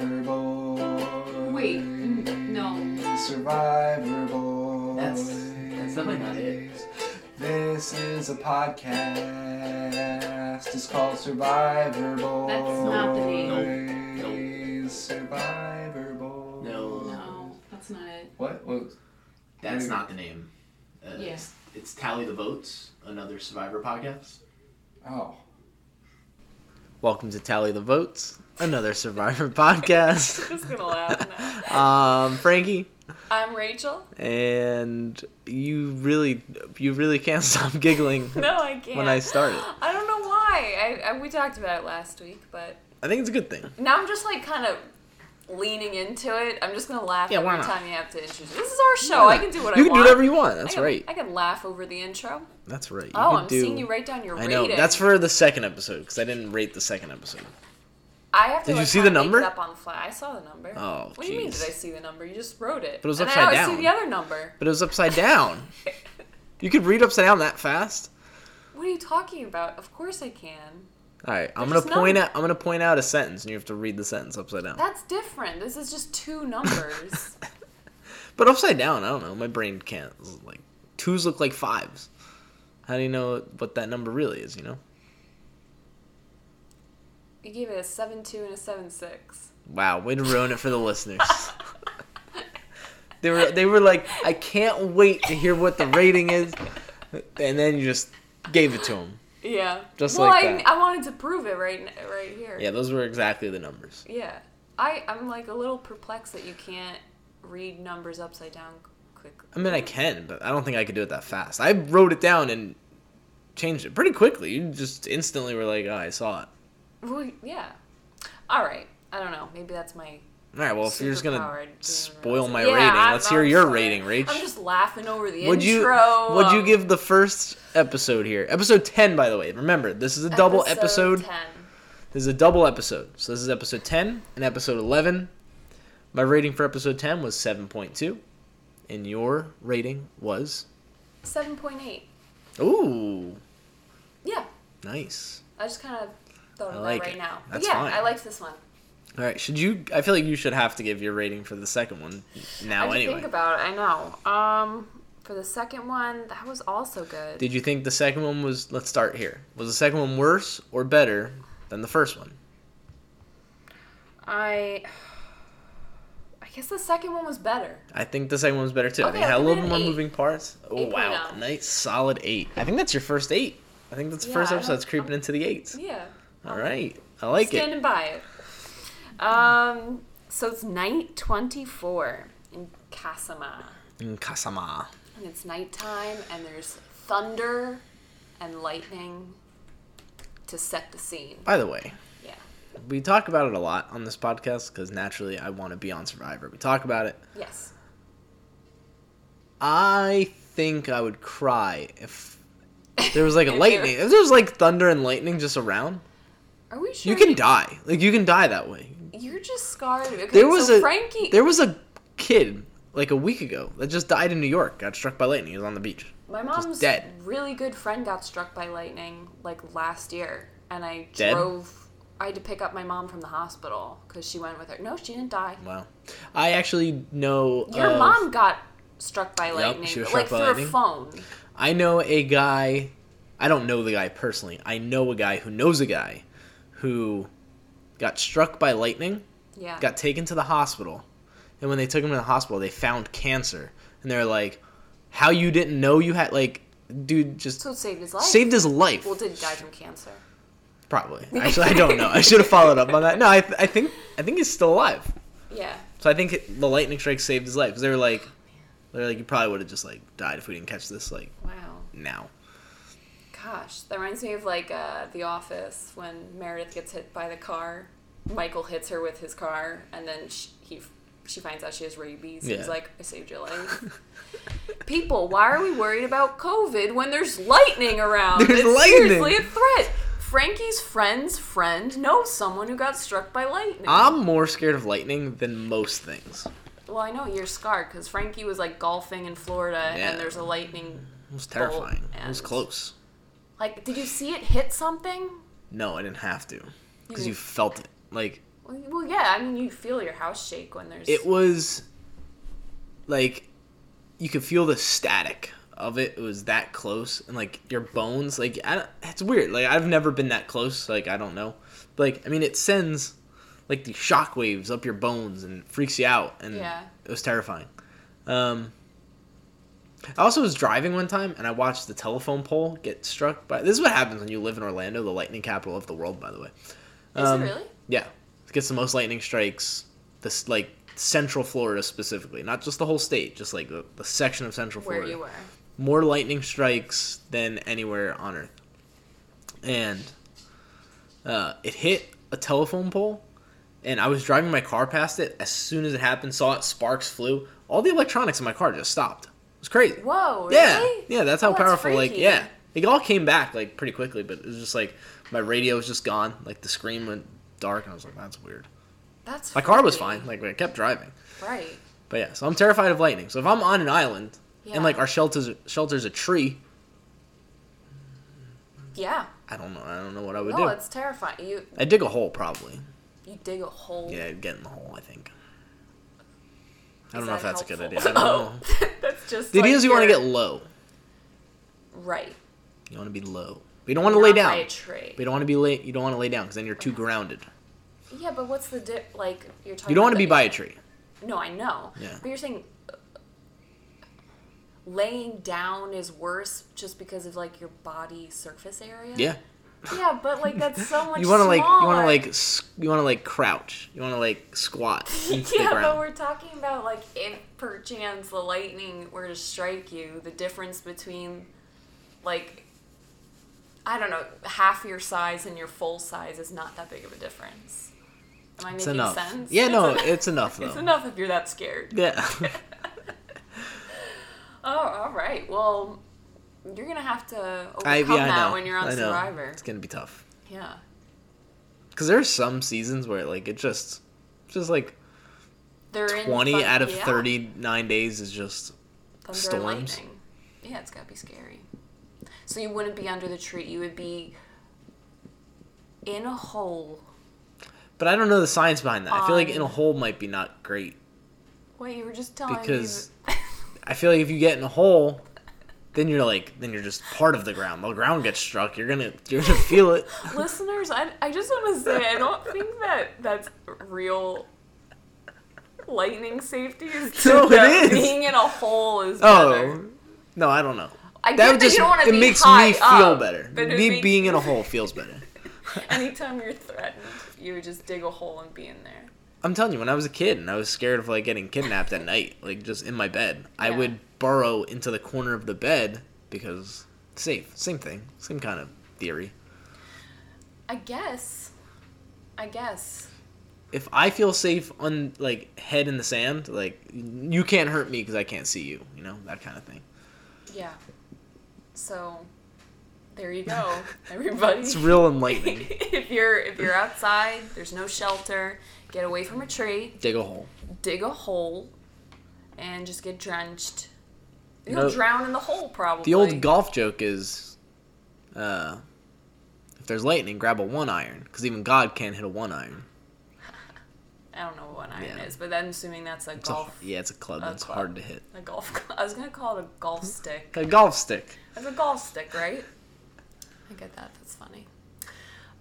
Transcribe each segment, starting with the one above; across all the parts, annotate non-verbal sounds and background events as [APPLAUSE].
Survivor Boy. Wait, no. Survivor Boy. That's that's definitely not it. This is a podcast. It's called Survivor Boy. That's not the name. Nope. Nope. Survivor Boy. No, No, that's not it. What? what? that's not the name. Uh, Yeah. it's, it's Tally the Votes, another Survivor podcast. Oh. Welcome to Tally the Votes, another Survivor [LAUGHS] podcast. [LAUGHS] just gonna laugh now. Um, Frankie, I'm Rachael. and you really, you really can't [LAUGHS] stop giggling No, I can't. when I started. I don't know why. I, I we talked about it last week, but I think it's a good thing. now I'm just like kind of leaning into it. I'm just gonna laugh Yeah, every not? time you have to introduce. This is our show. I can do what you I want. You can do whatever you want. I That's can, right. I can laugh over the intro. That's right. You oh, I'm do- seeing you write down your I rating. know. That's for the second episode because I didn't rate the second episode. I have to. Did you see the number? Up on the fly. I saw the number. Oh, What do you mean? Did I see the number? You just wrote it. But it was and upside I down. see the other number. But it was upside [LAUGHS] down. you could read upside down that fast. What are you talking about? Of course I can. All right, I'm gonna point out. I'm gonna point out a sentence, and you have to read the sentence upside down. That's different. This is just two numbers. [LAUGHS] But upside down, I don't know. My brain can't. Like twos look like fives. How do you know what that number really is? You know. You gave it a seven two and a seven six. Wow, way to ruin it for the listeners. they were they were like, I can't wait to hear what the rating is, and then you just gave it to them. Yeah. Just well, like I, that. I wanted to prove it right right here. Yeah, those were exactly the numbers. Yeah. I I'm like a little perplexed that you can't read numbers upside down quickly. I mean, I can, but I don't think I could do it that fast. I wrote it down and changed it pretty quickly. You just instantly were like, oh, I saw it. Well, yeah. All right. I don't know. Maybe that's my All right, well, if you're just gonna spoil my it. rating, I'm- let's hear I'm your sorry. rating, Rach. I'm just laughing over the Would you intro. would you give the first episode here? Episode 10 by the way. Remember, this is a double episode. 10. This is a double episode. So this is episode 10 and episode 11. My rating for episode 10 was 7.2 and your rating was 7.8. Ooh, Yeah. nice. I just kind of I like right it. now. That's yeah, fine. I liked this one. All right, should you I feel like you should have to give your rating for the second one now I anyway. think about it. I know. Um, for the second one, that was also good. Did you think the second one was let's start here. Was the second one worse or better than the first one? I. [SIGHS] I guess the second one was better. I think the second one was better too. I Okay, think it had a little bit more eight. moving parts. Oh wow, 8.0. nice solid eight. I think that's your first eight. I think that's the Yeah, first episode that's creeping into the eights. Yeah. All right, I like it. Standing by it. Um, so it's night 24 in Kasama. In Kasama. And it's nighttime, and there's thunder and lightning to set the scene. By the way, Yeah. we talk about it a lot on this podcast because naturally I want to be on Survivor. We talk about it. Yes. I think I would cry if [LAUGHS] there was like a lightning. If there was like thunder and lightning just around, Are we sure? you can die. Like you can die that way. You're just scarred. Okay, There was so a Frankie. there was a kid like a week ago that just died in New York. Got struck by lightning. He was on the beach. My mom's dead. really good friend got struck by lightning like last year, and I Dead? drove. I had to pick up my mom from the hospital because she went with her. No, she didn't die. Wow. I actually know. Your of- mom got struck by lightning, she was like struck by through lightning. a phone. I know a guy. I don't know the guy personally. I know a guy who knows a guy who got struck by lightning, Yeah. got taken to the hospital, and when they took him to the hospital, they found cancer, and they're like, "How you didn't know you had like, dude, just so it saved his life. saved his life." Well, did he die from cancer? Probably. Actually, I don't know. I should have followed up on that. No, I, th- I think I think he's still alive. Yeah. So I think it, the lightning strike saved his life because they were like, oh, they're like, you probably would have just like died if we didn't catch this like Wow. now. Gosh, that reminds me of like uh, The Office when Meredith gets hit by the car. Michael hits her with his car, and then she, he she finds out she has rabies. Yeah. He's like, "I saved your life." People, why are we worried about COVID when there's lightning around? There's it's lightning. seriously a threat. Frankie's friend's friend knows someone who got struck by lightning. I'm more scared of lightning than most things. well, I know you're scarred because Frankie was like golfing in Florida, Yeah. and there's a lightning. It was terrifying. It was close. Like, did you see it hit something? No, I didn't have to because didn't- you felt it. Like Well, yeah. I mean, you feel your house shake when there's. It was like you could feel the static of it. It was that close, and like your bones, like I don't, it's weird. Like I've never been that close. Like I don't know. Like I mean, it sends like the shock waves up your bones and freaks you out, and Yeah. it was terrifying. Um, I also was driving one time and I watched the telephone pole get struck by. This is what happens when you live in Orlando, the lightning capital of the world, by the way. Is Um, it really? Yeah, it gets the most lightning strikes. This like Central Florida specifically, not just the whole state, just like the, the section of Central Where Florida. you were. More lightning strikes than anywhere on Earth, and uh, it hit a telephone pole. And I was driving my car past it. As soon as it happened, saw it, sparks flew. All the electronics in my car just stopped. It was crazy. Whoa. Yeah, Really? yeah, Yeah. that's how Oh, that's powerful. Like, yeah, it all came back like pretty quickly, but it was just like my radio was just gone. Like the screen went dark, and I was like, that's weird. That's. My car was fine. Like I kept driving, Right. but yeah. So I'm terrified of lightning. So if I'm on an island Yeah. and like our shelter's shelter's a tree, Yeah. I don't know. I don't know what I would No, do. it's terrifying. You I dig a hole probably. you dig a hole. Yeah, I'd get in the hole. I think. I don't know if that that's a good idea. I don't know. [LAUGHS] That's just. The idea is you want to get low. right. You want to be low. But you don't want to lay by down. a tree. But you don't want to be lay. You don't want to lay down because then you're too grounded. Yeah, but what's the dip? Like you're talking. You don't want to be by a tree. No, I know. Yeah. But you're saying uh, laying down is worse just because of like your body surface area. Yeah. Yeah, but like that's so [LAUGHS] much. You want to like you want to like you want to like crouch. You want to like squat [LAUGHS] Yeah, but we're talking about like if perchance the lightning were to strike you, the difference between like I don't know, half your size and your full size is not that big of a difference. Am I It's making enough. sense? Yeah, It's no, it's enough [LAUGHS] though. It's enough if you're that scared. Yeah. Oh, all right. Well, you're gonna have to overcome I, yeah, that know. when you're on. Survivor. It's gonna be tough. Yeah. Cause there's some seasons where like it just, just like They're twenty fun- out of yeah, thirty nine days is just thunder storms. Yeah, it's gotta be scary. So you wouldn't be under the tree. You would be in a hole. But I don't know the science behind that. I feel like in a hole might be not great Wait, you were just telling because me. [LAUGHS] I feel like if you get in a hole, then you're like then you're just part of the ground. The ground gets struck. You're gonna you're gonna feel it. [LAUGHS] Listeners, I, I just want to say I don't think that that's real lightning safety is [LAUGHS] No, it that is. being in a hole is oh. better. Oh no, I don't know. I That that just you don't want to it makes me feel up, better. Me makes- being in a [LAUGHS] hole feels better. Anytime you're threatened, you would just dig a hole and be in there. I'm telling you, when I was a kid and I was scared of like getting kidnapped at night, like just in my bed, I would burrow into the corner of the bed because safe. Same thing. Same kind of theory. I guess. I guess. If I feel safe on like head in the sand, like you can't hurt me because I can't see you. You know that kind of thing. Yeah. So, there you go, [LAUGHS] everybody. It's real enlightening. [LAUGHS] if you're if you're outside, there's no shelter. Get away from a tree. Dig a hole. dig a hole and just get drenched. You You'll drown in the hole probably. The old golf joke is, uh, if there's lightning, grab a one iron because even God can't hit a one iron. [LAUGHS] I don't know what one iron Yeah. is, but I'm assuming that's a It's a, golf. yeah, it's a club. a it's hard to hit. A golf. [LAUGHS] I was gonna call it a golf [LAUGHS] stick. A golf stick. It's a golf stick, right? I get that. That's funny.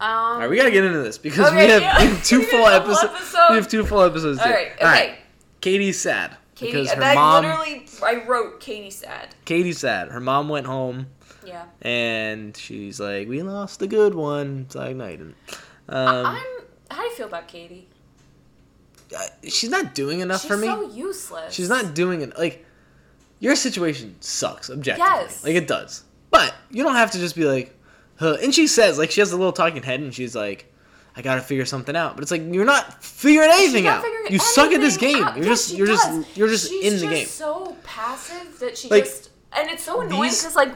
Um, All right, we gotta get into this because we have, yeah. we have two full a episodes. episode. We have two full episodes. all right. Okay. Katie's sad Katie. because her I mom. literally I wrote Katie sad. Katie's sad. Her mom went home Yeah. and she's like, "We lost a good one." It's like, no, you didn't. Um, I'm. How do you feel about Katie? she's not doing enough She's for me. so useless. She's not doing it. Like, your situation sucks objectively. Yes. Like it does. But you don't have to just be like, huh. And she says, like, she has a little talking head, and she's like, I gotta figure something out. But it's like you're not figuring anything not out. figuring You suck at this game. out. You're Yes, just you're does. just you're just She's in the just game. so passive that she Like, just and it's so annoying because like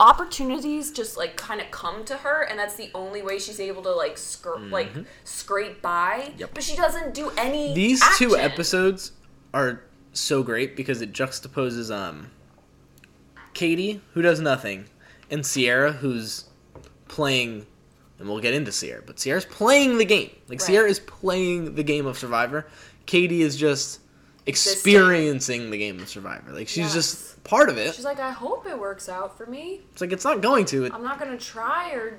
opportunities just like kind of come to her and that's the only way she's able to like scr- like scrape by Mm-hmm. Yep. but she doesn't do any These two episodes are so great because it juxtaposes um Katie, who does nothing, and Ciera, who's playing and we'll get into Ciera. But Ciera's playing the game. Like Right. Ciera is playing the game of Survivor. Katie is just experiencing the game of Survivor. Like she's Yes. just part of it. She's like, I hope it works out for me. It's like it's not going to. It, I'm not gonna try or.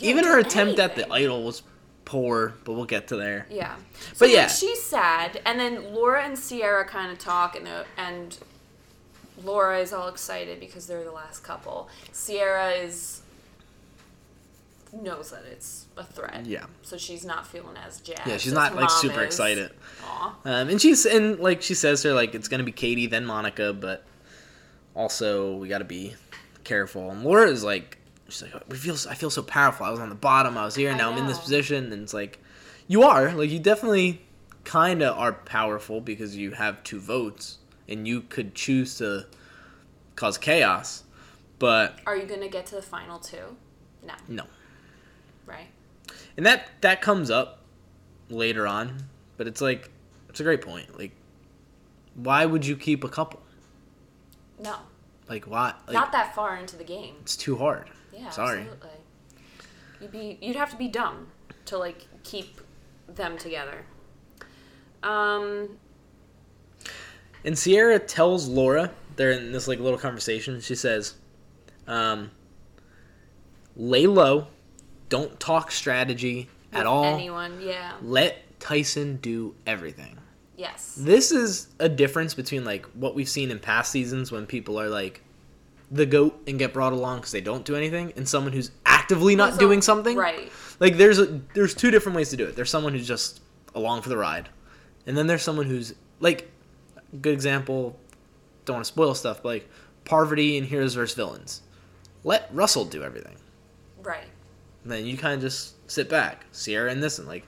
even her attempt at the idol was poor, but we'll get to there. Yeah. So But yeah, yeah. she's sad, and then Laura and Ciera kind of talk, and uh, and Laura is all excited because they're the last couple. Ciera is knows that it's a threat. Yeah. So she's not feeling as jazzed. Yeah, she's not like super is. excited. Aw. Um, and she's and like she says to her like it's gonna be Katie then Monica, but also we gotta be careful. And Laura is like she's like we feel I feel so powerful. I was on the bottom, I was here, now I'm in this position, and it's like you are like you definitely kind of are powerful because you have two votes and you could choose to cause chaos, but Are you gonna get to the final two? No. no. Right. And that that comes up later on, but it's like it's a great point. Like, why would you keep a couple? No. Like, why? Like, not that far into the game. it's too hard. Yeah. Sorry. Absolutely. You'd be you'd have to be dumb to like keep them together. Um. And Ciera tells Laura they're in this like little conversation. She says, um, "Lay low, don't talk strategy at all. Anyone? Yeah. Let Tyson do everything." Yes. This is a difference between like what we've seen in past seasons when people are like the goat and get brought along because they don't do anything, and someone who's actively not doing something. Right. Like there's a, there's two different ways to do it. There's someone who's just along for the ride, and then there's someone who's like, good example. Don't want to spoil stuff, but like Parvati and Heroes vs Villains. Let Russell do everything. Right. And then you kind of just sit back. Ciera and this and like.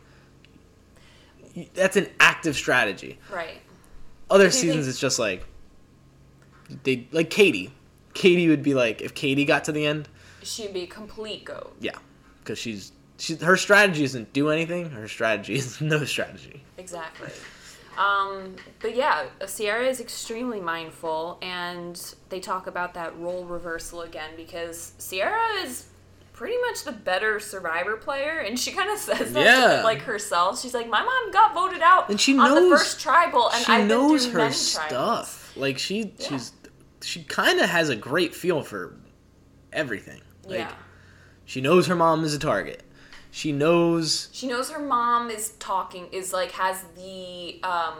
That's an active strategy. Right. Other seasons, think- it's just like they like Katie. Katie would be like if Katie got to the end, She'd be a complete goat. yeah, because she's she her strategy isn't do anything. Her strategy [LAUGHS] is no strategy. Exactly. Um, but yeah, Ciera is extremely mindful, and they talk about that role reversal again because Ciera is pretty much the better survivor player, and she kind of [LAUGHS] says that Yeah. to, like herself. She's like, "My mom got voted out And she on the knows- first tribal, and she I've knows her many tribals." stuff. Like she Yeah. she's she kind of has a great feel for everything. Like, yeah, She knows her mom is a target. She knows she knows her mom is talking is like has the um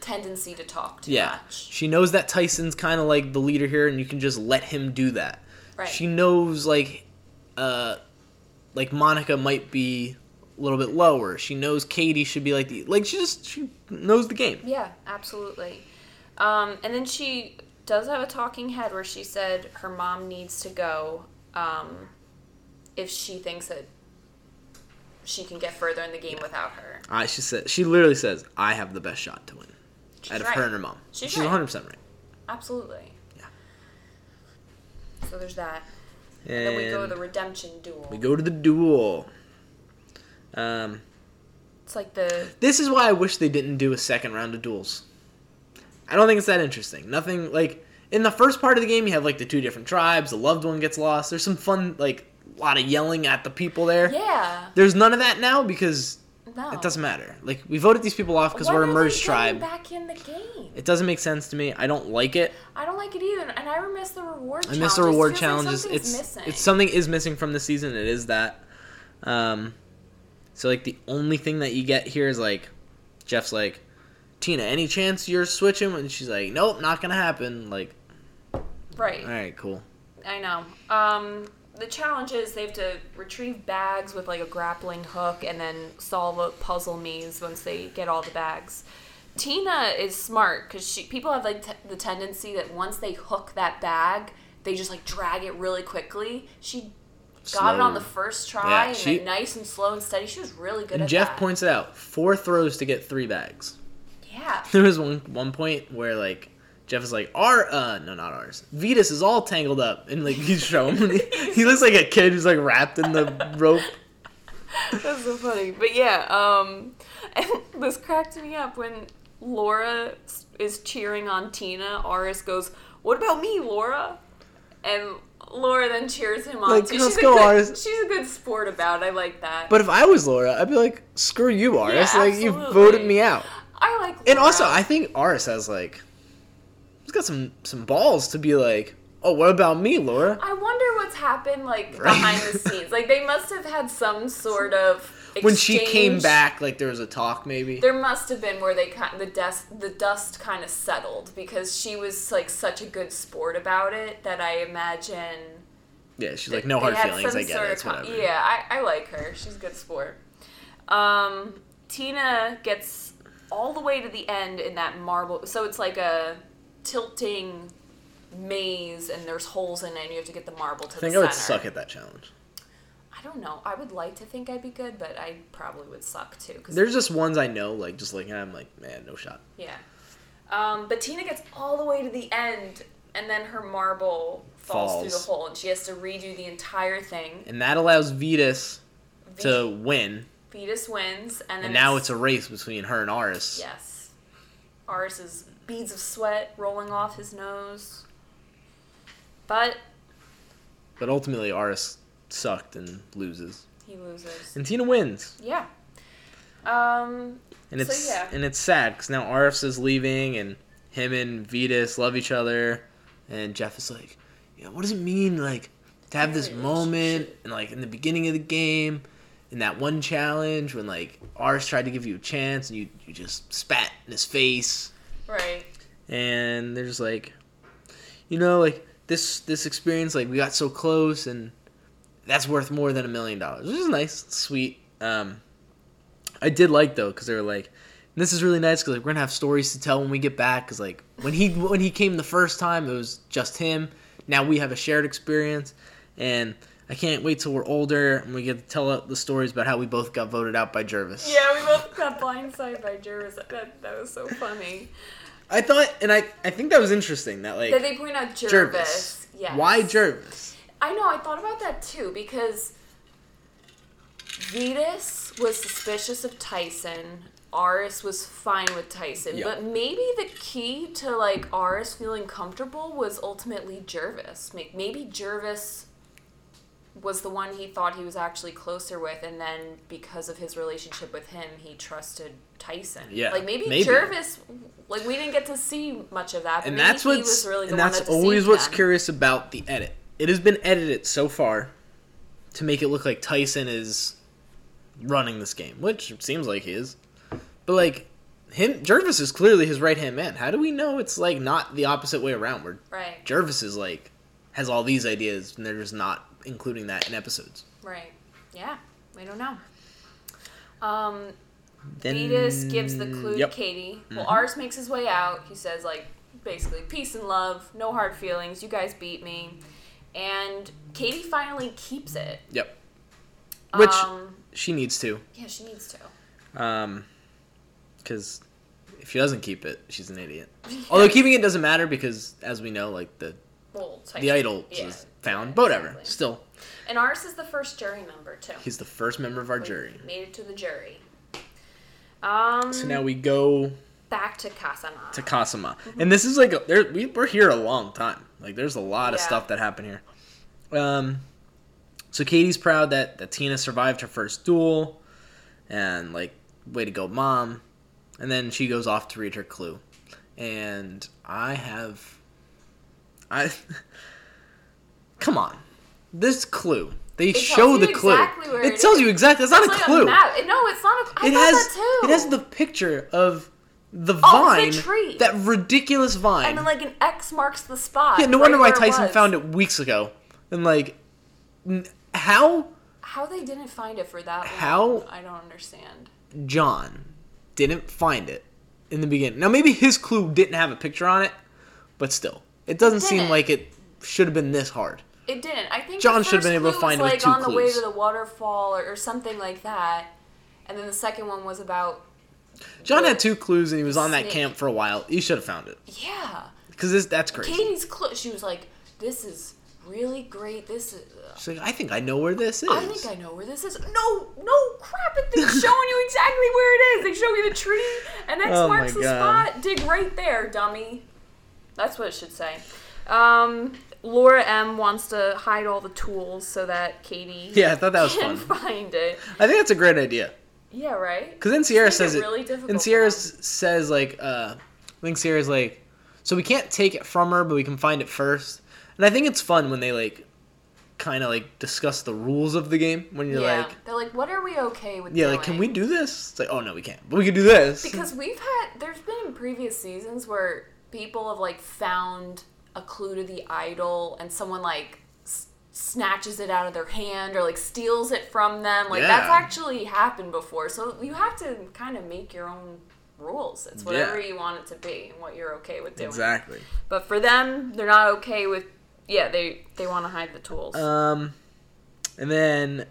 tendency to talk too yeah. much. She knows that Tyson's kind of like the leader here, and you can just let him do that. Right. She knows like uh like Monica might be a little bit lower. She knows Katie should be like the like she just she knows the game. Yeah, absolutely. Um, and then she does have a talking head where she said her mom needs to go um, if she thinks that she can get further in the game without her. I she said she literally says I have the best shot to win She's out of right. her and her mom. She's She's right. 100 percent right. Absolutely. Yeah. So there's that. And, And then we go to the redemption duel. we go to the duel. Um, It's like the this is why I wish they didn't do a second round of duels. I don't think it's that interesting. Nothing like in the first part of the game, you have like the two different tribes. The loved one gets lost. There's some fun, like a lot of yelling at the people there. yeah. There's none of that now because No. it doesn't matter. Like we voted these people off because we're a merged tribe. Back in the game. It doesn't make sense to me. I don't like it. I don't like it either, and I miss the reward. I miss the reward like challenges. something's it's missing. it's something is missing from the season. It is that. Um, so like the only thing that you get here is like, Jeff's like, Tina, any chance you're switching? And she's like, Nope, not gonna happen. Like, right. all right, cool. I know. Um, the challenge is they have to retrieve bags with like a grappling hook and then solve a puzzle maze once they get all the bags. Tina is smart because she people have like t- the tendency that once they hook that bag, they just like drag it really quickly. She got it on the first try Yeah, and she- nice and slow and steady. She was really good And at Jeff that. points it out: four throws to get three bags. yeah. [LAUGHS] There was one one point where like Jeff is like, "Our uh, no, not ours. Vytas is all tangled up," and like he's showing he, [LAUGHS] he looks like a kid who's like wrapped in the rope. That's so funny. But yeah, um, [LAUGHS] and this cracked me up when Laura is cheering on Tina. Aras goes, "What about me, Laura?" And Laura then cheers him on. Like, too. let's she's go, a good, Aras. She's a good sport about. it. I like that. But if I was Laura, I'd be like, screw you, Aras. Yeah, like you voted me out. I like. And also, I think Aras has like, got some some balls to be like, oh, what about me, Laura? I wonder what's happened like Right. behind the [LAUGHS] scenes. Like they must have had some sort of When she came back, like there was a talk, maybe. There must have been where they kind the dust the dust kind of settled because she was like such a good sport about it that I imagine Yeah, she's like, no hard feelings. I get it. of It's con- whatever. Yeah, I, I like her. She's a good sport. Um, Tina gets all the way to the end in that marble. So it's like a tilting maze, and there's holes in it, and you have to get the marble to I think the I would center. suck at that challenge. I don't know. I would like to think I'd be good, but I probably would suck too. Cause There's just ones I know, like just looking at, I'm like, man, no shot. Yeah. Um, but Tina gets all the way to the end, and then her marble falls, through Falls. the hole, and she has to redo the entire thing. And that allows Vytas to win. Vytas wins, and then And now it's a race between her and Aras. yes. Aras's beads of sweat rolling off his nose. But But ultimately, Aras sucked and loses. he loses. And Tina wins. Yeah. Um. And So, it's yeah. and it's sad because now Aras is leaving, and him and Vytas love each other, and Jeff is like, yeah, what does it mean like to have this moment and like in the beginning of the game, in that one challenge when like Aras tried to give you a chance and you you just spat in his face, Right. and there's like, you know, like this this experience like we got so close and that's worth more than a million dollars, which is nice, sweet. Um, I did like though because they were like, this is really nice because like we're gonna have stories to tell when we get back. Because like when he when he came the first time, it was just him. Now we have a shared experience, and I can't wait till we're older and we get to tell the stories about how we both got voted out by Gervase. Yeah, we both got blindsided by Gervase. That, that was so funny. I thought, and I I think that was interesting that like Did they point out Gervase? Gervase. Yes. Why Gervase? I know, I thought about that too because Vytas was suspicious of Tyson. Aras was fine with Tyson. Yeah. But maybe the key to like Aras feeling comfortable was ultimately Gervase. Maybe Gervase was the one he thought he was actually closer with and then because of his relationship with him he trusted Tyson. Yeah, Like maybe, maybe. Gervase like we didn't get to see much of that, but and that's he what's was really the and that's that always what's them. curious about the edit. It has been edited so far to make it look like Tyson is running this game, which seems like he is. But like him, Gervase is clearly his right hand man. How do we know it's like not the opposite way around, where Right. Gervase is like has all these ideas and they're just not including that in episodes? Right. Yeah. We don't know. Um, Then Vytas gives the clue Yep. to Katie. Well, Mhm. Aras makes his way out. He says, like, basically, peace and love, no hard feelings, you guys beat me. And Katie finally keeps it. Yep. Which Um, she needs to. yeah, she needs to. Um, because if she doesn't keep it, she's an idiot. Although keeping it doesn't matter because, as we know, like the Well, the idol yeah, is found. but whatever. exactly. Still, And Aras is the first jury member, too. he's the first member of our Like, jury. Made it to the jury. Um, So now we go back to Kasama. to Kasama, and this is like a, there, we, we're here a long time. Like there's a lot of Yeah. stuff that happened here. Um, so Katie's proud that that Tina survived her first duel, and like way to go, mom. And then she goes off to read her clue, and I have, I, [LAUGHS] come on, this clue. They It show the clue. exactly where it it tells you exactly. It's not It's a like clue. map. No, it's not a. I it has it has the picture of the the vine, tree. that ridiculous vine. And then like an X marks the spot. yeah, no right wonder why Tyson found it weeks ago. And like, how How they didn't find it for that long, How- I don't understand. John didn't find it in the beginning. Now maybe his clue didn't have a picture on it, but still, it doesn't seem like it should have been this hard. It didn't. I think John should have been able to find was, it with like on the way to the waterfall or, or something like that. And then the second one was about John had two clues and he was on that camp for a while. He should have found it yeah. because that's crazy. Katie's clue. She was like, "This is really great. This is." She's like, I think I know where this is. I think I know where this is. No, no crap! It's [LAUGHS] showing you exactly where it is. They show you the tree, and X Oh marks the God. spot. Dig right there, dummy. That's what it should say. Um, Laura M wants to hide all the tools so that Katie Yeah, I thought that was can fun. [LAUGHS] find it. I think that's a great idea. Yeah, right. Because then Ciera Make says it really difficult and Ciera s- says like, uh, I think Ciera's like, so we can't take it from her, but we can find it first. And I think it's fun when they like, kind of like discuss the rules of the game. When you're yeah, like, they're like, "What are we okay with?" yeah, like, can doing?" we do this? It's like, oh no, we can't, but we can do this. Because we've had, there's been in previous seasons where people have like found a clue to the idol and someone like s- snatches it out of their hand or like steals it from them. Like that's actually happened before. So you have to kind of make your own rules. It's whatever Yeah. you want it to be and what you're okay with doing. exactly. But for them, they're not okay with. Yeah, they they want to hide the tools. Um, and then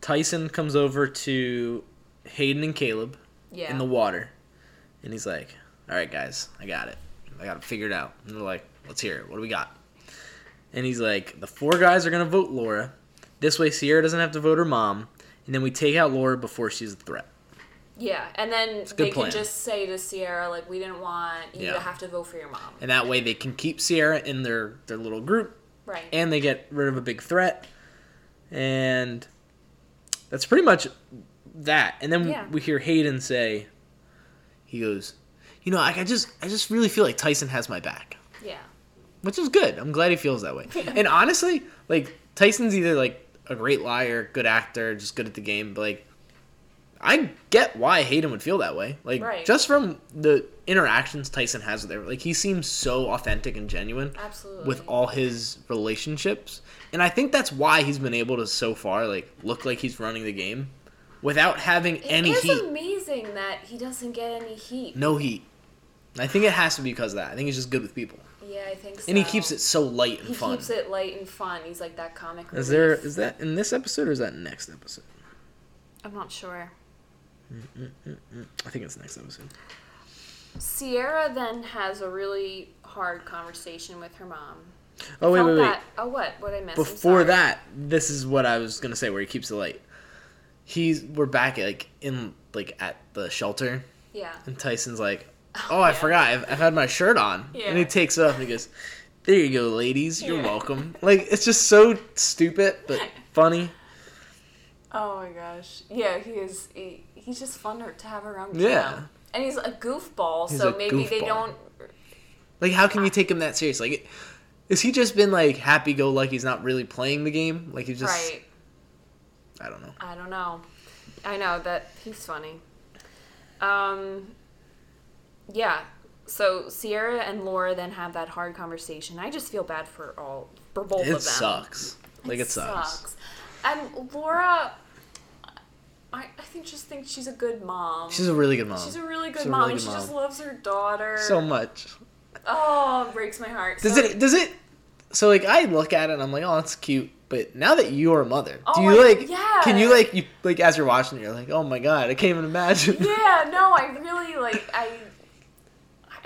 Tyson comes over to Hayden and Caleb yeah. in the water, and he's like, "All right, guys, I got it. I got it figured out." And they're like, "Let's hear it. What do we got?" And he's like, "The four guys are gonna vote Laura. This way, Ciera doesn't have to vote her mom, and then we take out Laura before she's a threat." yeah, and then they plan. can just say to Ciera like, "We didn't want you Yeah. to have to vote for your mom." And that way, they can keep Ciera in their their little group, Right. and they get rid of a big threat. And that's pretty much that. And then Yeah. we hear Hayden say, he goes, "You know, I, I just I just really feel like Tyson has my back." yeah. which is good. I'm glad he feels that way. [LAUGHS] and honestly, like Tyson's either like a great liar, good actor, just good at the game, but like I get why Hayden would feel that way. Like Right. just from the interactions Tyson has with everyone, like he seems so authentic and genuine Absolutely. with all his relationships. And I think that's why he's been able to so far like look like he's running the game without having any heat. it is amazing that he doesn't get any heat. No heat. I think it has to be because of that. I think he's just good with people. Yeah, I think so. And he keeps it so light and He fun. He keeps it light and fun. He's like that comic. Is relief. there is that in this episode or is that next episode? I'm not sure. I think it's next episode. Ciera then has a really hard conversation with her mom. Oh wait, wait, wait. that- oh, what? What I missed? Before that, this is what I was gonna say. Where he keeps it light. He's we're back like in like at the shelter, Yeah. and Tyson's like, "Oh, I yeah. forgot. I've, I've had my shirt on." Yeah. And he takes it off and he goes, "There you go, ladies. You're Yeah. welcome." Like it's just so stupid but [LAUGHS] funny. Oh my gosh. Yeah, he is. He, he's just fun to have around. Yeah. And he's a goofball, He's so a maybe they don't. Like how can you take him that serious? Like, is he just been like happy go lucky? He's not really playing the game. Like he's just Right. I don't know. I don't know. I know that he's funny. Um. Yeah. So Ciera and Laura then have that hard conversation. I just feel bad for all for both of them. It sucks. Like it, sucks. And Laura, I, I think just think she's a good mom. She's a really good mom. She's a really good a mom. really and good she mom. just loves her daughter. so much. Oh, it breaks my heart. Does So- it? Does it? So like I look at it and I'm like, oh, that's cute. But now that you're a mother, do Oh, you I- like? yeah. Can you like you like as you're watching, it, you're like, oh my god, I can't even imagine. Yeah, no, I really like I.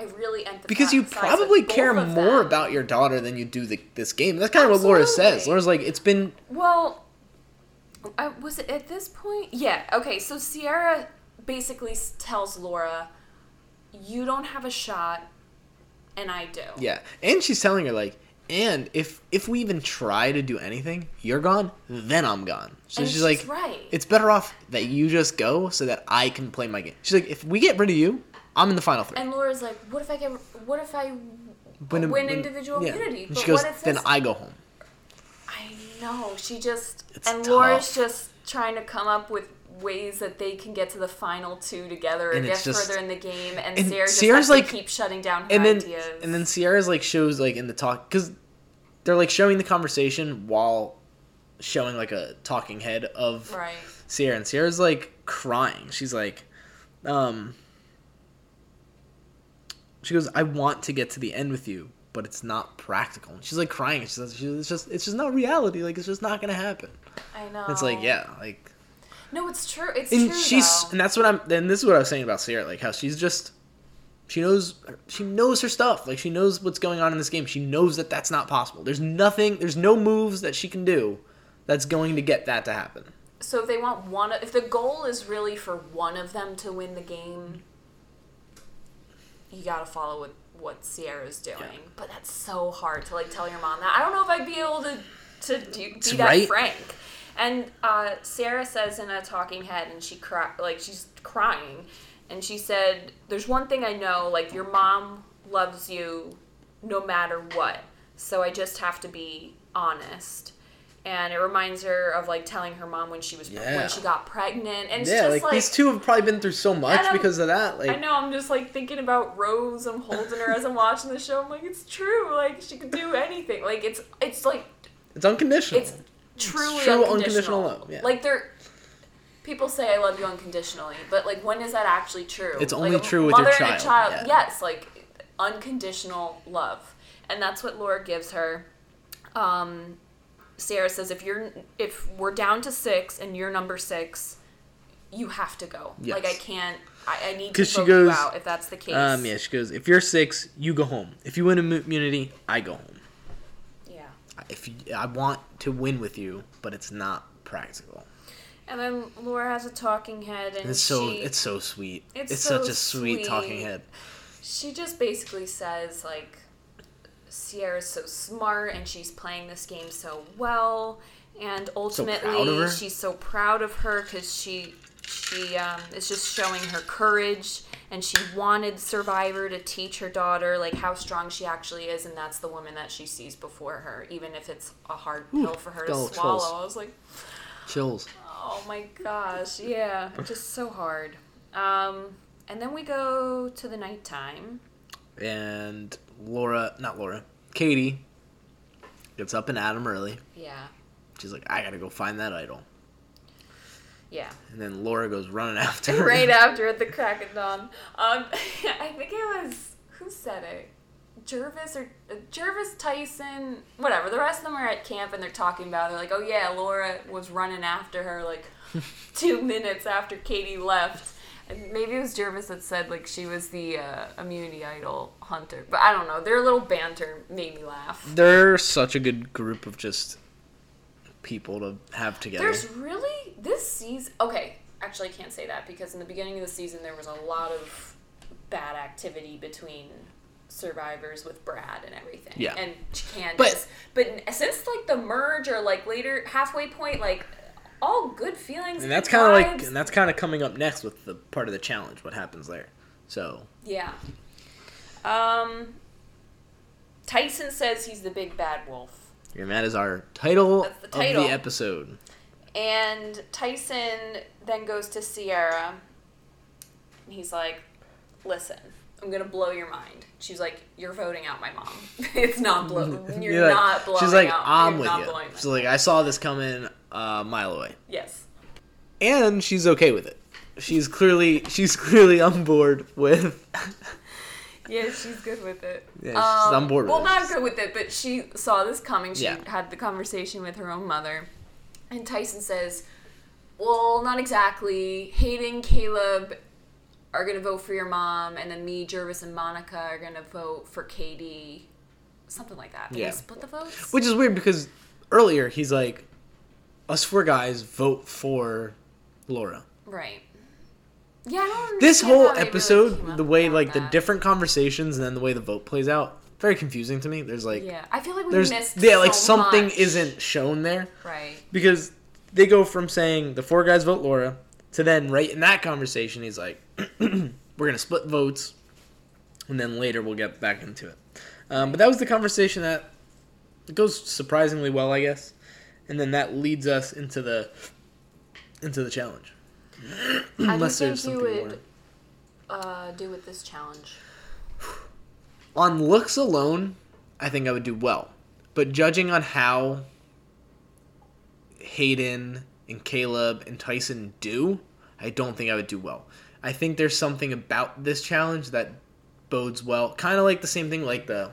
I really empathize. because you probably care more them. about your daughter than you do the, this game. That's kind of what Laura says. Laura's like, it's been Well, I, was it at this point? Yeah. Okay. So Ciera basically tells Laura, "You don't have a shot, and I do." yeah, and she's telling her like, and if if we even try to do anything, you're gone, then I'm gone. So And she's like, right. it's better off that you just go so that I can play my game. She's like, if we get rid of you, I'm in the final three. and Laura's like, "What if I get? What if I Win win, individual yeah. immunity? And But she goes, what if then this- I go home. I know. She just It's and Laura's just trying to come up with ways that they can get to the final two together or And get just- further in the game, and, and Ciera just Ciera's like- keep shutting down her and then ideas. and then Ciera's like shows like in the talk because they're like showing the conversation while showing like a talking head of right. Ciera and Ciera's like crying. She's like, um, she goes, "I want to get to the end with you, but it's not practical." And she's like crying. She says, she's, "It's just, it's just not reality. Like it's just not gonna happen." I know. It's like, yeah, like No, it's true. It's and true. she's though. and that's what I'm. Then this is what I was saying about Ciera, like how she's just. She knows she knows her stuff. Like she knows what's going on in this game. She knows that that's not possible. There's nothing. There's no moves that she can do that's going to get that to happen. So if they want one, if the goal is really for one of them to win the game, you gotta follow what what Ciera's doing. But that's so hard to like tell your mom that. I don't know if I'd be able to to do, be that right. frank. And uh, Sarah says in a talking head, and she cry like she's crying, and she said, "There's one thing I know, like your mom loves you, no matter what. So I just have to be honest." And it reminds her of like telling her mom when she was Yeah. when she got pregnant, and it's yeah, just like, these two have probably been through so much because of that. Like I know I'm just like thinking about Rose. I'm holding her as I'm watching the show. I'm like, it's true. Like she could do anything. Like it's it's like it's unconditional. it's truly true unconditional. unconditional love, yeah. Like they're people say I love you unconditionally, but like when is that actually true? It's only a true with your mother and a child, child. yeah. Yes, like unconditional love, and that's what Laura gives her. Um, Sarah says if you're if we're down to six and you're number six, you have to go. Yes. Like I can't. I, I need to vote you goes, out if that's the case. um, yeah, she goes. If you're six, you go home. If you win immunity, I go home. Yeah. If you, I want to win with you, but it's not practical. And then Laura has a talking head, and And it's so she, it's so sweet. It's It's, so such a sweet, sweet. talking head. she just basically says like Ciera's so smart and she's playing this game so well, and ultimately her. she's so proud of her because she she um, is just showing her courage and she wanted Survivor to teach her daughter like how strong she actually is, and that's the woman that she sees before her, even if it's a hard pill for her to swallow. chills. I was like. Chills. Oh my gosh, yeah, just so hard. Um, and then we go to the nighttime. And Laura, not Laura, Katie gets up and Adam early. Yeah, She's like, I gotta go find that idol. yeah. And then Laura goes running [LAUGHS] after her. [LAUGHS] right after at the crack of dawn. Um, [LAUGHS] I think it was who said it, Gervase or uh, Gervase Tyson, whatever. The rest of them are at camp and they're talking about. It. They're like, oh yeah, Laura was running after her like two minutes after Katie left. Maybe it was Gervase that said like she was the uh, immunity idol hunter, but I don't know. Their little banter made me laugh. They're such a good group of just people to have together. There's really this season. Okay, actually, I can't say that because in the beginning of the season there was a lot of bad activity between survivors with Brad and everything. Yeah. and Candice. But- But, since like the merge or like later halfway point, like all good feelings. and that's kind of like, and that's kind of coming up next with the part of the challenge. What happens there? So yeah. Um. Tyson says he's the big bad wolf. and that is our title, the of the episode. And Tyson then goes to Ciera. And he's like, listen, I'm going to blow your mind. She's like, you're voting out my mom. [LAUGHS] it's not blow. [LAUGHS] You're You're like- not blowing She's like, out. I'm you're with you. She's like, I saw this coming a mile away, Yes. and she's okay with it. She's clearly she's clearly on board with. [LAUGHS] Yeah, she's good with it. Yeah, she's on um, board with Well, it. not good with it, but she saw this coming. She Yeah. had the conversation with her own mother. And Tyson says, Well, not exactly. Hayden, Caleb are going to vote for your mom, and then me, Gervase, and Monica are going to vote for Katie. Something like that. Did Yeah. they split the votes? Which is weird because earlier he's like, us four guys vote for Laura. right. Yeah, I don't This whole they really episode, the way like the different conversations and then the way the vote plays out, very confusing to me. There's like, Yeah, I feel like we there's missed yeah, like something much. isn't shown there Right. because they go from saying the four guys vote Laura to then right in that conversation he's like, [CLEARS THROAT] we're gonna split votes, and then later we'll get back into it. Um, but that was the conversation that goes surprisingly well, I guess, and then that leads us into the into the challenge. How Unless do you there's think you would uh, do with this challenge? on looks alone, I think I would do well. But judging on how Hayden and Caleb and Tyson do, I don't think I would do well. I think there's something about this challenge that bodes well. Kind of like the same thing like the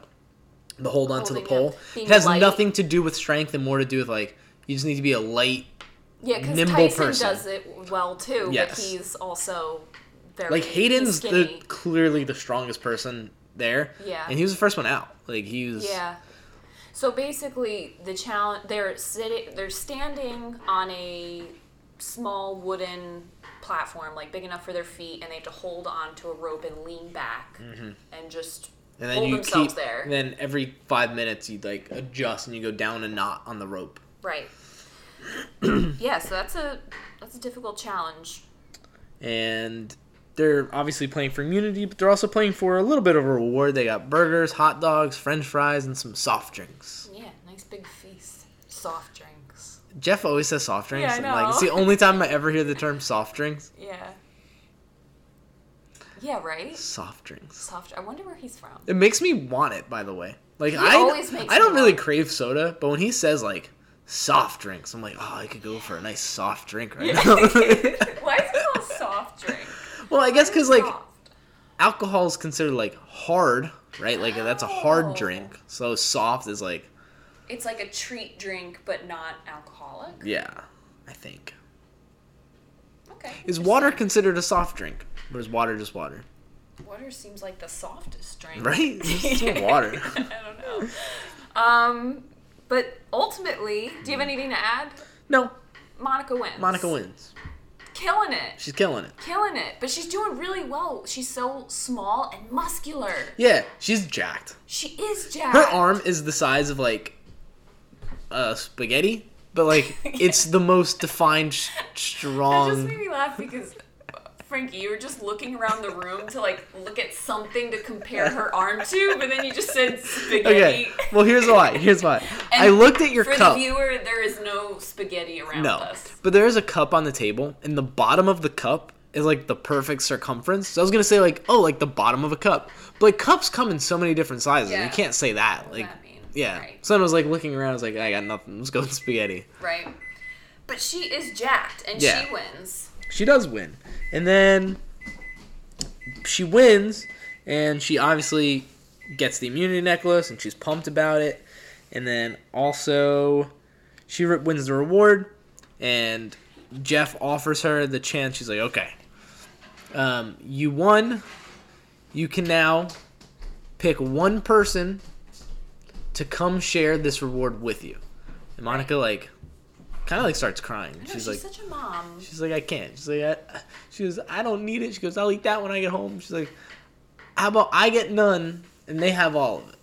the hold on to the pole. It has light. nothing to do with strength and more to do with like you just need to be a light Yeah, because nimble Tyson person. does it well too, Yes. but he's also very like Hayden's the clearly the strongest person there. Yeah. And he was the first one out. Like he was Yeah. So basically, the challenge they're sitting, they're standing on a small wooden platform, like big enough for their feet, and they have to hold on to a rope and lean back mm-hmm. and just And then hold you themselves keep. there. And then every five minutes you like adjust and you go down a knot on the rope. Right. [CLEARS THROAT] yeah, so that's a that's a difficult challenge. and they're obviously playing for immunity, but they're also playing for a little bit of a reward. They got burgers, hot dogs, French fries, and some soft drinks. Yeah, nice big feast. Soft drinks. Jeff always says soft drinks. Yeah, I and, like it's the only time [LAUGHS] I ever hear the term soft drinks. Yeah. Yeah, right? Soft drinks. Soft I wonder where he's from. It makes me want it, by the way. Like He I, always makes I don't really want crave soda, but when he says like soft drinks, I'm like, oh, I could go for a nice soft drink right now. [LAUGHS] Why is [LAUGHS] it called soft drink? well, I guess because like alcohol is considered like hard, right? Like that's a Oh. hard drink. So soft is like It's like a treat drink, but not alcoholic. Yeah, I think. Okay. Is water considered a soft drink? Or is water just water? Water seems like the softest drink. Right? It's [LAUGHS] water. [LAUGHS] I don't know. Um, but ultimately, do you have anything to add? No, Monica wins. Monica wins. Killing it. She's killing it. Killing it. But she's doing really well. She's so small and muscular. Yeah, she's jacked. She is jacked. Her arm is the size of like uh spaghetti, but like [LAUGHS] it's the most defined, sh- It just strong. made me laugh because Frankie, you were just looking around the room to like look at something to compare her arm to, but then you just said spaghetti. Okay, well here's why. Here's why. And I looked at your For cup. the viewer, there is no spaghetti around No, us. but there is a cup on the table, and the bottom of the cup is like the perfect circumference. So I was gonna say like, oh, like the bottom of a cup. But like cups come in so many different sizes. Yeah. You can't say that. Like, that mean? yeah. Right. So I was like looking around. I was like, I got nothing. Let's go with spaghetti. Right. But she is jacked and Yeah. she wins. She does win, and then she wins, and she obviously gets the immunity necklace, and she's pumped about it. And then also, she re- wins the reward, and Jeff offers her the chance. She's like, "Okay, um, you won. You can now pick one person to come share this reward with you." And Monica like, kind of like starts crying. No, she's she's, like, such a mom. She's like, I can't. She's like, I, she goes, I don't need it. She goes, I'll eat that when I get home. She's like, how about I get none and they have all of it?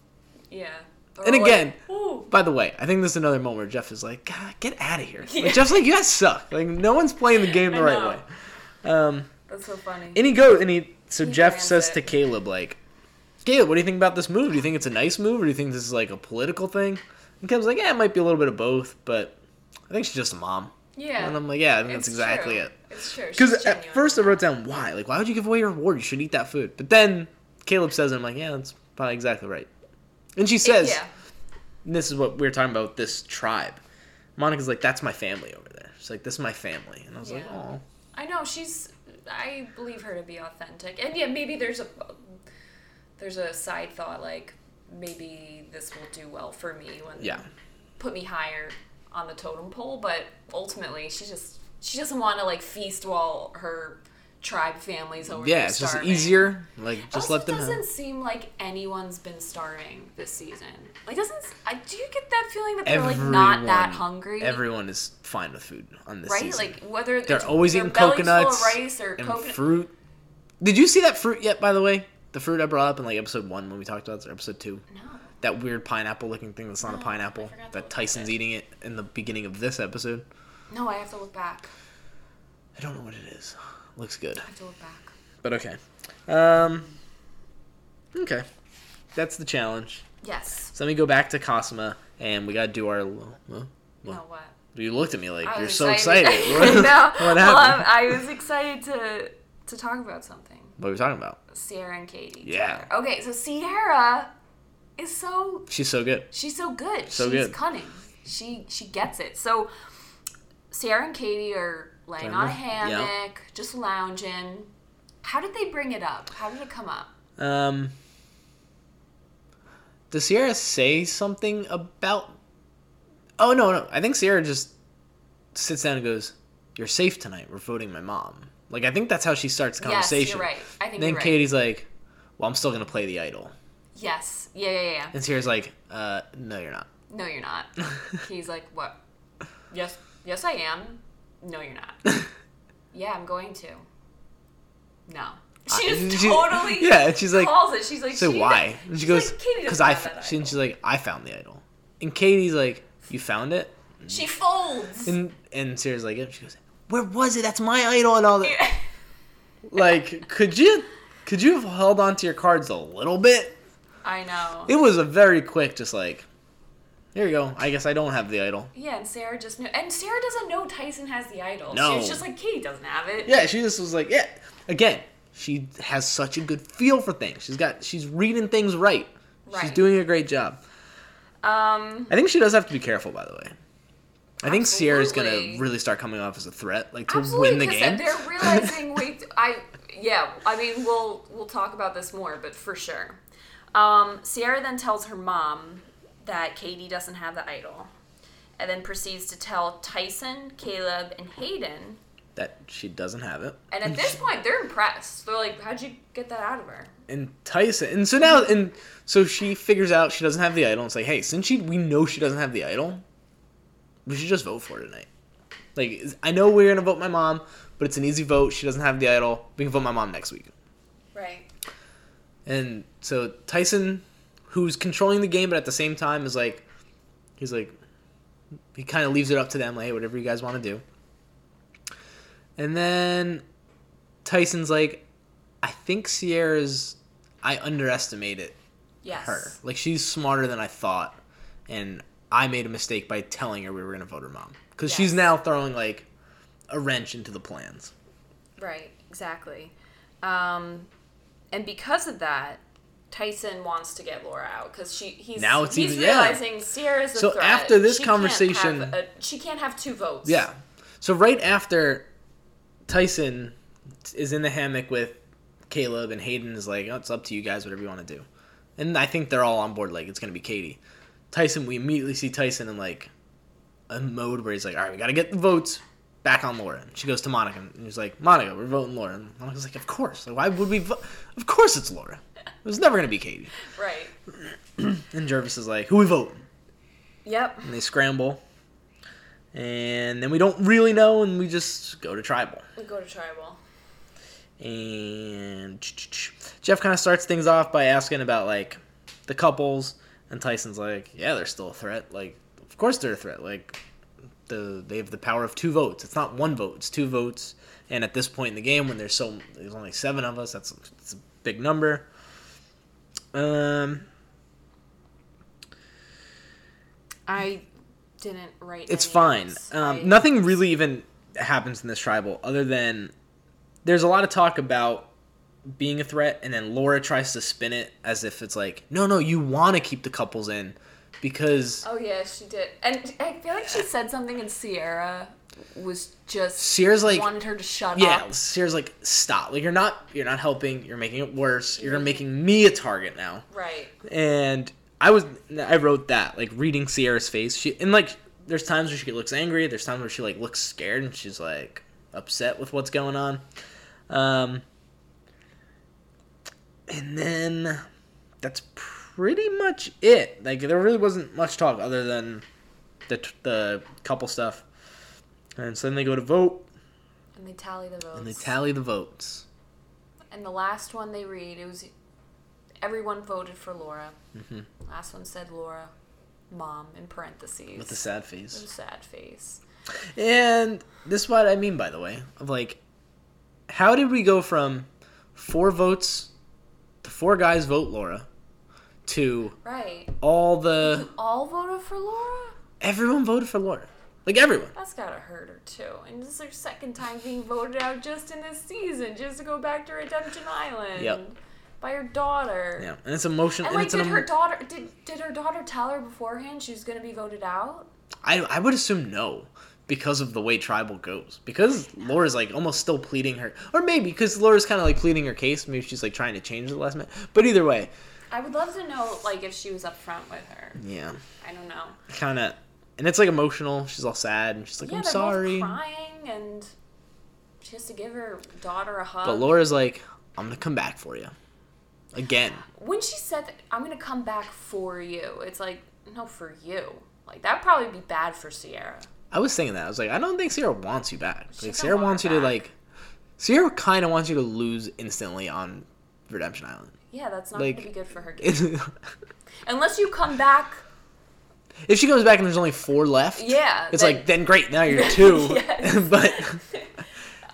Yeah. And Or again-. By the way, I think this is another moment where Jeff is like, God, get out of here. Yeah. Like, Jeff's like, you guys suck. Like, no one's playing the game [LAUGHS] the right way. Um, That's so funny. and he goes, and he, so He Jeff says it. to Caleb, like, Caleb, what do you think about this move? Do you think it's a nice move or do you think this is like a political thing? And Caleb's like, yeah, it might be a little bit of both, but I think she's just a mom. yeah. And I'm like, yeah, I think that's exactly true. it. It's true. Because at first I wrote down why. Like, why would you give away your reward? You should eat that food. But then Caleb says, it, I'm like, yeah, that's probably exactly right. And she says, yeah. and this is what we were talking about this tribe. Monica's like, that's my family over there. She's like, this is my family. And I was like, oh. I know she's. I believe her to be authentic, and yeah, maybe there's a there's a side thought like maybe this will do well for me when Yeah. put me higher on the totem pole, but ultimately she just she doesn't want to like feast while her tribe family's over Yeah, it's just starving. easier. Like, just also, let them it doesn't have. seem like anyone's been starving this season. Like, doesn't I, do you get that feeling that they're like not that hungry? Everyone is fine with food on this right? season. Like whether They're always eating coconuts rice or and coconut. fruit. Did you see that fruit yet, by the way? The fruit I brought up in like episode one when we talked about this, or episode two. No. That weird pineapple looking thing that's not a Oh, I pineapple. That Tyson's eating it in the beginning of this episode. No, I have to look back. I don't know what it is. Looks good. I have to look back. But okay. Um Okay. That's the challenge. Yes. So let me go back to Kasama and we gotta do our huh? No, What? You looked at me like I you're so excited. [LAUGHS] I [LAUGHS] What, know. what happened? I'm- I was excited to to talk about something. what are we talking about? Ciera and Katie. Yeah. together. Okay, so Ciera is so She's so good. she's so good. So she's good. cunning. She she gets it. So Ciera and Katie are laying on a Laying there? Yeah. hammock, just lounging. How did they bring it up? How did it come up? Um, does Ciera say something about? Oh no, no. I think Ciera just sits down and goes, "You're safe tonight. We're voting my mom." Like I think that's how she starts the Yes, conversation. you're right. I think then you're right. Katie's like, "Well, I'm still gonna play the idol," Yes. Yeah, yeah, yeah. and Ciera's like, "Uh, no, you're not." No, you're not. [LAUGHS] He's like, what? Yes, yes, I am. No, you're not. [LAUGHS] Yeah, I'm going to. No. I- She just [LAUGHS] she- totally yeah, and she's like, calls it. She's like, so she why? And she goes, because doesn't I. She, and she's like, I found the idol, and Katie's like, you found it, She folds. and and Ciera's like, yeah. She goes, where was it? That's my idol, and all that. Like, could you, could you have held on to your cards a little bit? I know. It was a very quick, just like, here you go. I guess I don't have the idol. yeah, and Ciera just knew. And Ciera doesn't know Tyson has the idol. No. She was just like, Katie doesn't have it. Yeah, she just was like, yeah. Again, she has such a good feel for things. She's got, she's reading things right. She's doing a great job. Um, I think she does have to be careful, by the way. I think Ciera's gonna really start coming off as a threat, like to absolutely. win the game. They're realizing. [LAUGHS] wait, I yeah. I mean, we'll we'll talk about this more, but for sure. Um, Ciera then tells her mom that Katie doesn't have the idol, and then proceeds to tell Tyson, Caleb, and Hayden. that she doesn't have it. And at this point, they're impressed. They're like, "How'd you get that out of her?" and Tyson, and so now, and so she figures out she doesn't have the idol. And it's like, hey, since she we know she doesn't have the idol, we should just vote for her tonight. Like, I know we're gonna vote my mom, but it's an easy vote. She doesn't have the idol. We can vote my mom next week. Right. And so Tyson, who's controlling the game, but at the same time is like, he's like, he kind of leaves it up to them, like, hey, whatever you guys want to do. And then Tyson's like, I think Ciera's, I underestimated Yes. her. Like, she's smarter than I thought. And I made a mistake by telling her we were going to vote her mom. Because she's now throwing, like, a wrench into the plans. Right, exactly. Um, and because of that, Tyson wants to get Laura out because she he's Now it's he's even- yeah. realizing Ciera's a So threat. after this She can't conversation- a- she can't have two votes. Yeah. So right after Tyson is in the hammock with Caleb and Hayden is like, oh, it's up to you guys, whatever you want to do. And I think they're all on board, like, it's going to be Katie. Tyson, we immediately see Tyson in, like, a mode where he's like, all right, we got to get the votes back on Laura. And she goes to Monica, and he's like, Monica, we're voting Laura. And Monica's like, of course. Like, why would we vote? Of course it's Laura. It was never going to be Katie. [LAUGHS] Right. [CLEARS THROAT] And Gervase is like, who we voting? Yep. And they scramble. And then we don't really know, and we just go to tribal. We go to tribal. And Jeff kind of starts things off by asking about like the couples, and Tyson's like, "Yeah, they're still a threat. Like, of course they're a threat. Like, the they have the power of two votes. It's not one vote; it's two votes. And at this point in the game, when there's so there's only seven of us, that's that's a big number. Um, I didn't write. it's fine. Um, I- nothing really even happens in this tribal other than there's a lot of talk about being a threat, and then Laura tries to spin it as if it's like, no, no, you want to keep the couples in because Oh yeah, she did, and I feel like she said something, and Ciera was just Ciera's like, wanted her to shut up. yeah, up. Ciera's like, stop. Like you're not, you're not helping. You're making it worse. You're making me a target now. Right. and I was I wrote that like reading Ciera's face. She and like there's times where she looks angry. There's times where she like looks scared and she's like upset with what's going on. Um, and then that's pretty much it. Like there really wasn't much talk other than the the couple stuff. And so then they go to vote And they tally the votes. and they tally the votes. And the last one they read, it was everyone voted for Laura. hmm Last one said Laura, mom in parentheses. With a sad face. With a sad face. And this is what I mean, by the way, of like, how did we go from four votes to four guys vote Laura to Right. all the You all voted for Laura? everyone voted for Laura, like everyone. That's gotta hurt her too. And this is her second time being voted out just in this season, just to go back to Redemption Island. Yep. By her daughter. Yeah, and it's emotional. And And, like, it's an did her daughter did did her daughter tell her beforehand she was gonna be voted out? I I would assume no. Because of the way tribal goes, because Laura's like almost still pleading her, or maybe because Laura's kind of like pleading her case. Maybe she's like trying to change the last minute. But either way, I would love to know like if she was upfront with her. yeah, I don't know. kind of, and it's like emotional. She's all sad, and she's like, yeah, "I'm they're sorry." both crying and she has to give her daughter a hug. But Laura's like, I'm gonna come back for you. Again. when she said that I'm gonna come back for you, it's like, no, for you. Like that'd probably be bad for Ciera. I was thinking that. I was like, I don't think Ciera wants you back. She Like Ciera want wants you to like Ciera kind of wants you to lose instantly on Redemption Island. Yeah, that's not Like- gonna be good for her. [LAUGHS] if Unless you come back. If she comes back and there's only four left, Yeah. it's then- like then great, now you're [LAUGHS] two. [LAUGHS] But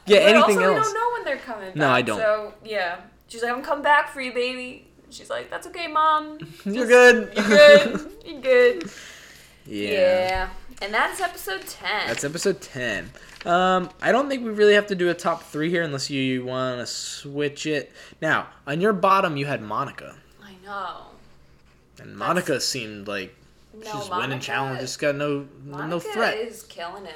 yeah, but anything also, else? don't know when they're coming back. No, I don't. So yeah, she's like, I'm coming back for you, baby. She's like, that's okay, mom. You're good. You're good. You're good. yeah. Yeah. And that's episode ten. That's episode 10. Um, I don't think we really have to do a top three here unless you want to switch it. Now, on your bottom, you had Monica. I know. And Monica seemed like No, she's winning Monica- challenges, got no Monica no threat. is killing it.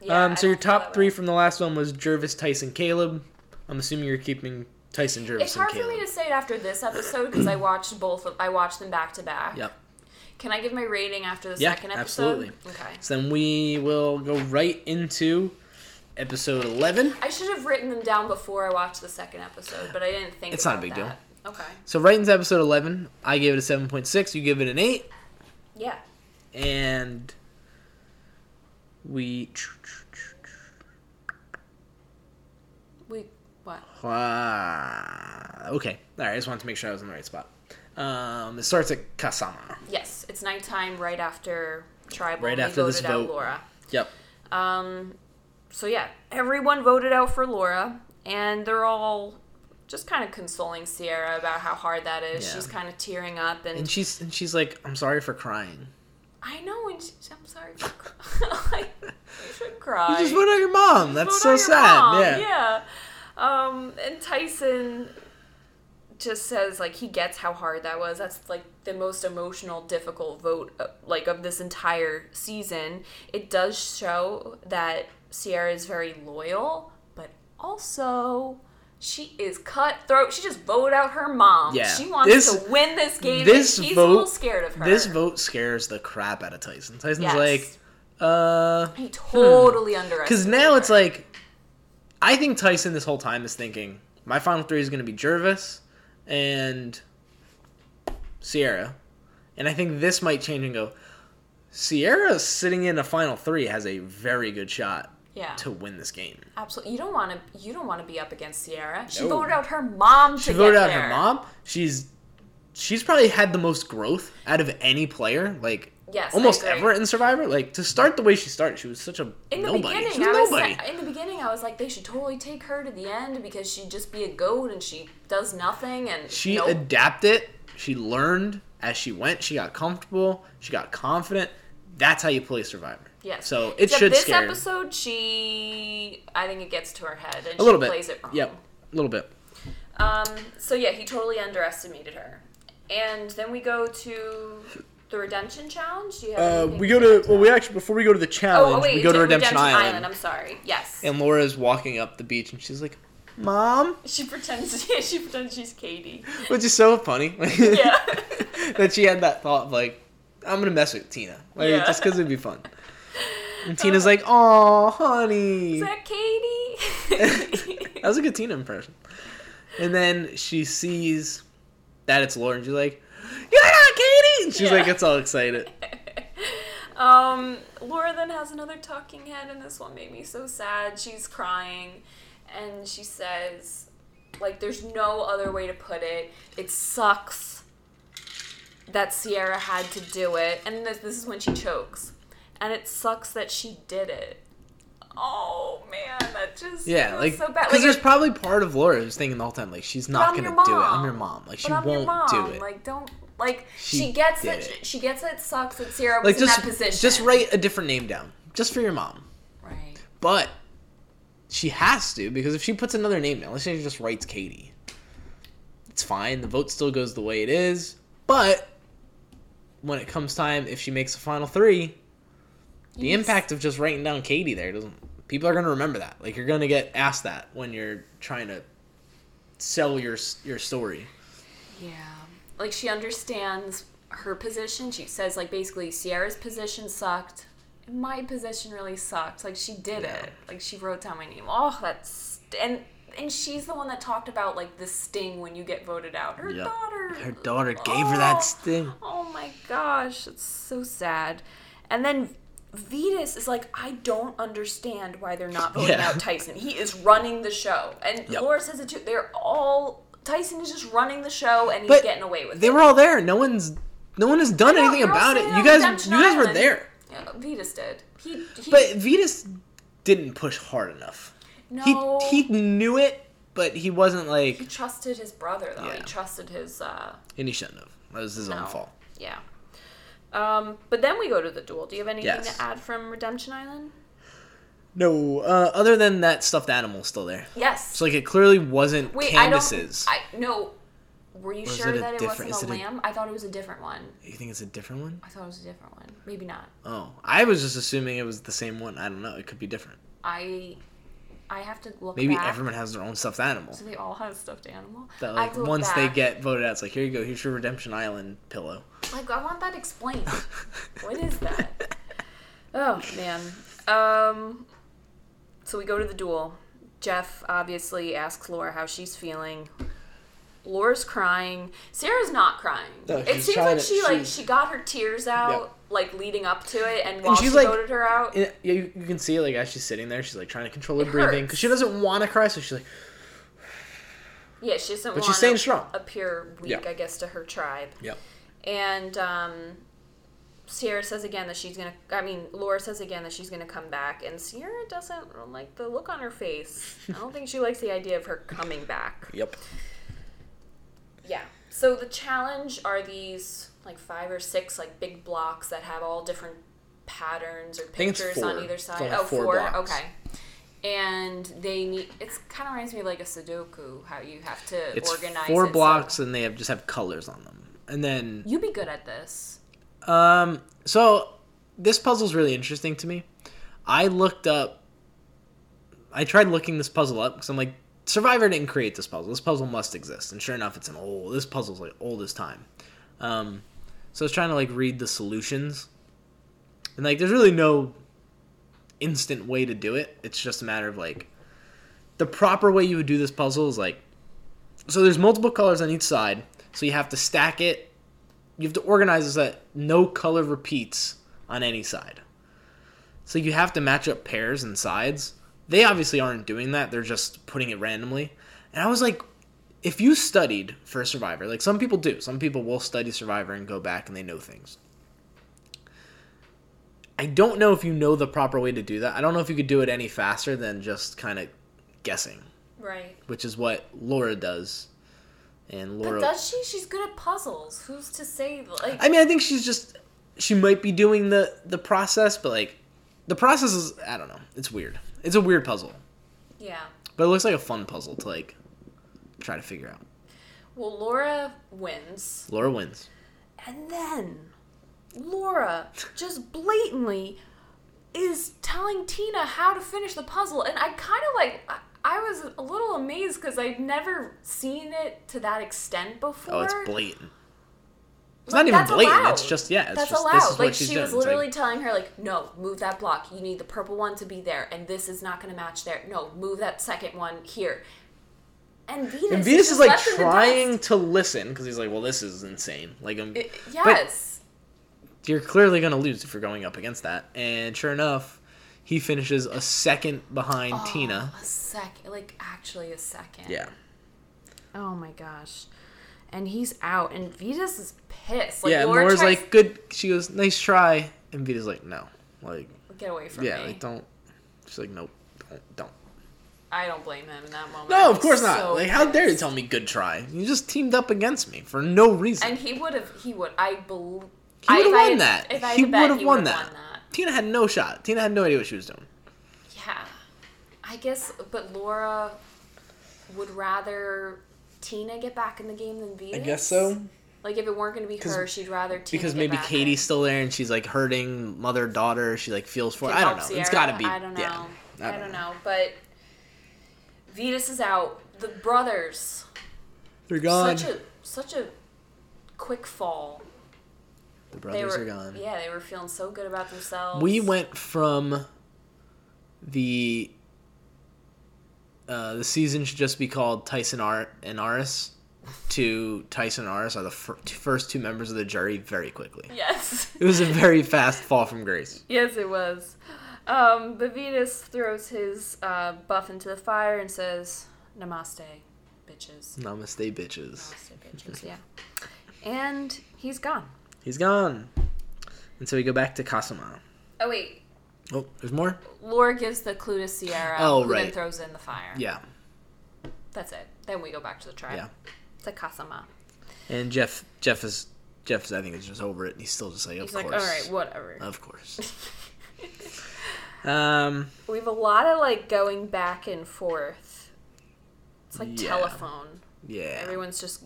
Yeah, um, so your top three from the last one was Gervase, Tyson, Caleb. I'm assuming you're keeping Tyson, Gervase, It's hard for me to say it after this episode because I watched both. Of, I watched them back to back. Yep. Can I give my rating after the Yeah, second episode? absolutely. Okay. So then we will go right into episode 11. I should have written them down before I watched the second episode, but I didn't think. It's not a big deal. Okay. So right into episode 11, I gave it a 7.6. You give it an 8. Yeah. and we We what? Ah, okay all right i just wanted to make sure i was in the right spot um it starts at kasama Yes, it's nighttime right after tribal. Right after this voted out vote. Laura. yep Um, so yeah, everyone voted out for Laura, and they're all just kind of consoling Ciera about how hard that is. Yeah. She's kind of tearing up, and, and she's and she's like i'm sorry for crying I know, and she, I'm sorry, for [LAUGHS] like you should cry. you just voted out your mom that's so sad mom, yeah Yeah. Um, and Tyson just says like he gets how hard that was. That's like the most emotional, difficult vote uh, like of this entire season. It does show that Ciera is very loyal, but also she is cutthroat. She just voted out her mom. Yeah. She wants This- to win this game. this and he's vote- a little scared of her. this vote scares the crap out of tyson tyson's Yes. like uh he totally underestimated. because now it's like i think tyson this whole time is thinking my final three is going to be gervase and ciera and i think this might change and go ciera sitting in a final three has a very good shot yeah. to win this game Absolutely, you don't want to. You don't want to be up against Ciera. She No. voted out her mom to she get voted out there. her mom she's she's probably had the most growth out of any player like Yes, almost ever in survivor like to start the way she started she was such a In the nobody beginning, she was I was nobody in the beginning, I was like, they should totally take her to the end because she'd just be a goat and she does nothing and She nope. adapted. She learned as she went. She got comfortable. She got confident. That's how you play Survivor. yes. So it Except should this scare episode, she, I think it gets to her head and a she little bit. plays it wrong. Yep, a little bit. Um. So yeah, he totally underestimated her. And then we go to the redemption challenge. Do you have Uh, we go to well, we actually before we go to the challenge, Oh, oh wait, we go to to Redemption, Island, I'm sorry. Yes. and Laura's walking up the beach, and she's like, "Mom," [LAUGHS] She pretends. [LAUGHS] Yeah, she pretends she's Katie. which is so funny. [LAUGHS] Yeah. that she had that thought of like, "I'm gonna mess with Tina, like Yeah. just because it'd be fun." And Tina's like, "Oh, honey." Is that Katie? That was a good Tina impression. And then she sees that it's Laura, and she's like, "You're not Katie!" And she's Yeah. like, gets all excited. [LAUGHS] um, Laura then has another talking head, and this one made me so sad. She's crying, and she says, like, there's no other way to put it. It sucks that Ciera had to do it, and this, this is when she chokes, and it sucks that she did it. Oh man, that just Yeah, like so bad. because Like, there's it- probably part of Laura who's thinking the whole time like she's not gonna do it. I'm mom. your mom. Like she but I'm won't mom. do it. Like don't like She she, gets that it. she gets it sucks that Ciera was like in that position. just write a different name down just for your mom. Right. But she has to because if she puts another name down, let's say she just writes Katie, it's fine. The vote still goes the way it is. But when it comes time, if she makes the final three, the Yes. impact of just writing down Katie there doesn't. People are gonna remember that. Like you're gonna get asked that when you're trying to sell your your story. Yeah. Like she understands her position. She says like basically Ciera's position sucked. My position really sucked. Like she did Yeah. it. Like she wrote down my name. Oh, that's and and she's the one that talked about like the sting when you get voted out. Her Yep. daughter. Her daughter gave her that Oh. sting. Oh my gosh, it's so sad. And then Vytas is like, I don't understand why they're not voting Yeah. out Tyson. He is running the show, and Yep. Laura says it too. They're all Tyson is just running the show, and he's But getting away with They it. They were all there. No one's no one has done anything about it. You guys Redemption you guys were there. Yeah, Vytas did. He, he But Vytas didn't push hard enough. no. He he knew it, but he wasn't like He trusted his brother though. He trusted his uh and he shouldn't have. That was his no. own fault. Yeah. Um, but then we go to the duel. Do you have anything Yes. to add from Redemption Island? No, uh, other than that stuffed animal still there. Yes. So like it clearly wasn't Wait, Candice's. I don't. I no. Were you Or sure it a that it wasn't a it lamb? I thought it was a different one. You think it's a different one? I thought it was a different one. Maybe not. Oh, I was just assuming it was the same one. I don't know. It could be different. I I have to look Maybe back. everyone has their own stuffed animal. So they all have a stuffed animal. That like have to look once they get voted out, it's like here you go. Here's your Redemption Island pillow. Like I want that explained. [LAUGHS] what is that? Oh man. Um. So we go to the duel. Jeff obviously asks Laura how she's feeling. Laura's crying. Ciera's not crying. No, it seems like to- she like she got her tears out like leading up to it, and while she's, she like- voted her out, And, yeah, you, you can see like as she's sitting there, she's like trying to control her It breathing because she doesn't want to cry. So she's like, yeah, she doesn't But she's staying strong. appear weak, Yeah. I guess, to her tribe. yep. And um, Ciera says again that she's gonna. I mean, Laura says again that she's gonna come back, and Ciera doesn't like the look on her face. I don't think she likes the idea of her coming back. [LAUGHS] Yep. Yeah. So the challenge are these like five or six like big blocks that have all different patterns or pictures on either side. Oh, four four. blocks. Okay. And they need. It's kind of reminds me of like a Sudoku, how you have to It's organize four it so- blocks and they have just have colors on them. And then You'd be good at this. um so this puzzle's really interesting to me. I looked up I tried looking this puzzle up because I'm like Survivor didn't create this puzzle. This puzzle must exist. And sure enough it's an old this puzzle's like old as time. Um so I was trying to like read the solutions. And like there's really no instant way to do it. It's just a matter of like the proper way you would do this puzzle is like so there's multiple colors on each side. So you have to stack it. You have to organize it so that no color repeats on any side. So you have to match up pairs and sides. They obviously aren't doing that. They're just putting it randomly. And I was like, if you studied for Survivor, like some people do, some people will study Survivor and go back and they know things. I don't know if you know the proper way to do that. I don't know if you could do it any faster than just kind of guessing, Right. which is what Laura does. And Laura But does she? She's good at puzzles. Who's to say? Like, I mean, I think she's just she might be doing the the process, but like the process is I don't know. It's weird. It's a weird puzzle, yeah. but it looks like a fun puzzle to like try to figure out. Well, Laura wins, Laura wins. and then Laura just blatantly is telling Tina how to finish the puzzle, and I kind of like. I, I was a little amazed because I've never seen it to that extent before. Oh, it's blatant. It's Like, not even blatant. allowed. It's just yeah. It's That's just allowed. this is like she doing. was like- literally telling her, like, no, move that block. You need the purple one to be there, and this is not going to match there. No, move that second one here. And Vytas, and Vytas is like left in the trying to listen because he's like, well, this is insane. Like, I'm, It- yes. you're clearly gonna lose if you're going up against that. And sure enough, he finishes a second behind Oh, Tina. A second, like actually a second. Yeah. Oh my gosh. And he's out, and Vytas is pissed. Like, yeah, Laura Laura's tries- like, good. She goes, nice try. And Vytas like, no. Like, get away from yeah, me. like, don't. She's like, nope, don't, don't. I don't blame him in that moment. No, of course not. so like, how dare you tell me good try? You just teamed up against me for no reason. And he would have. He would. I believe. he would have won that. If I had he would have won that. Won that. Tina had no shot. Tina had no idea what she was doing. Yeah. I guess, but Laura would rather Tina get back in the game than Vytas. I guess so. Like if it weren't going to be her, she'd rather Tina Because get maybe back Katie's in. still there and she's like hurting mother daughter. She like feels for. Can I don't know. Ciera. It's got to be. I don't know. Yeah. I don't, know. But Vytas is out. The brothers. They're gone. Such a such a quick fall. The brothers were are gone. yeah. They were feeling so good about themselves. We went from the uh, the season should just be called Tyson Art and Aras to Tyson and Aras are the fir- first two members of the jury very quickly. Yes. It was a very fast fall from grace. Yes, it was. Um, but Vytas throws his uh, buff into the fire and says, Namaste, bitches. Namaste, bitches. Namaste, bitches, yeah. And he's gone. He's gone. And so we go back to Kasama. Oh, wait. Oh, there's more? Laura gives the clue to Ciera, Oh, who then throws in the fire. Yeah. That's it. Then we go back to the tribe. Yeah. To Kasama. And Jeff, Jeff is, Jeff is, I think, is just over it. And he's still just like, of He's like, all right, whatever. Of course. [LAUGHS] um, We have a lot of like going back and forth. It's like Yeah. telephone. yeah. Everyone's just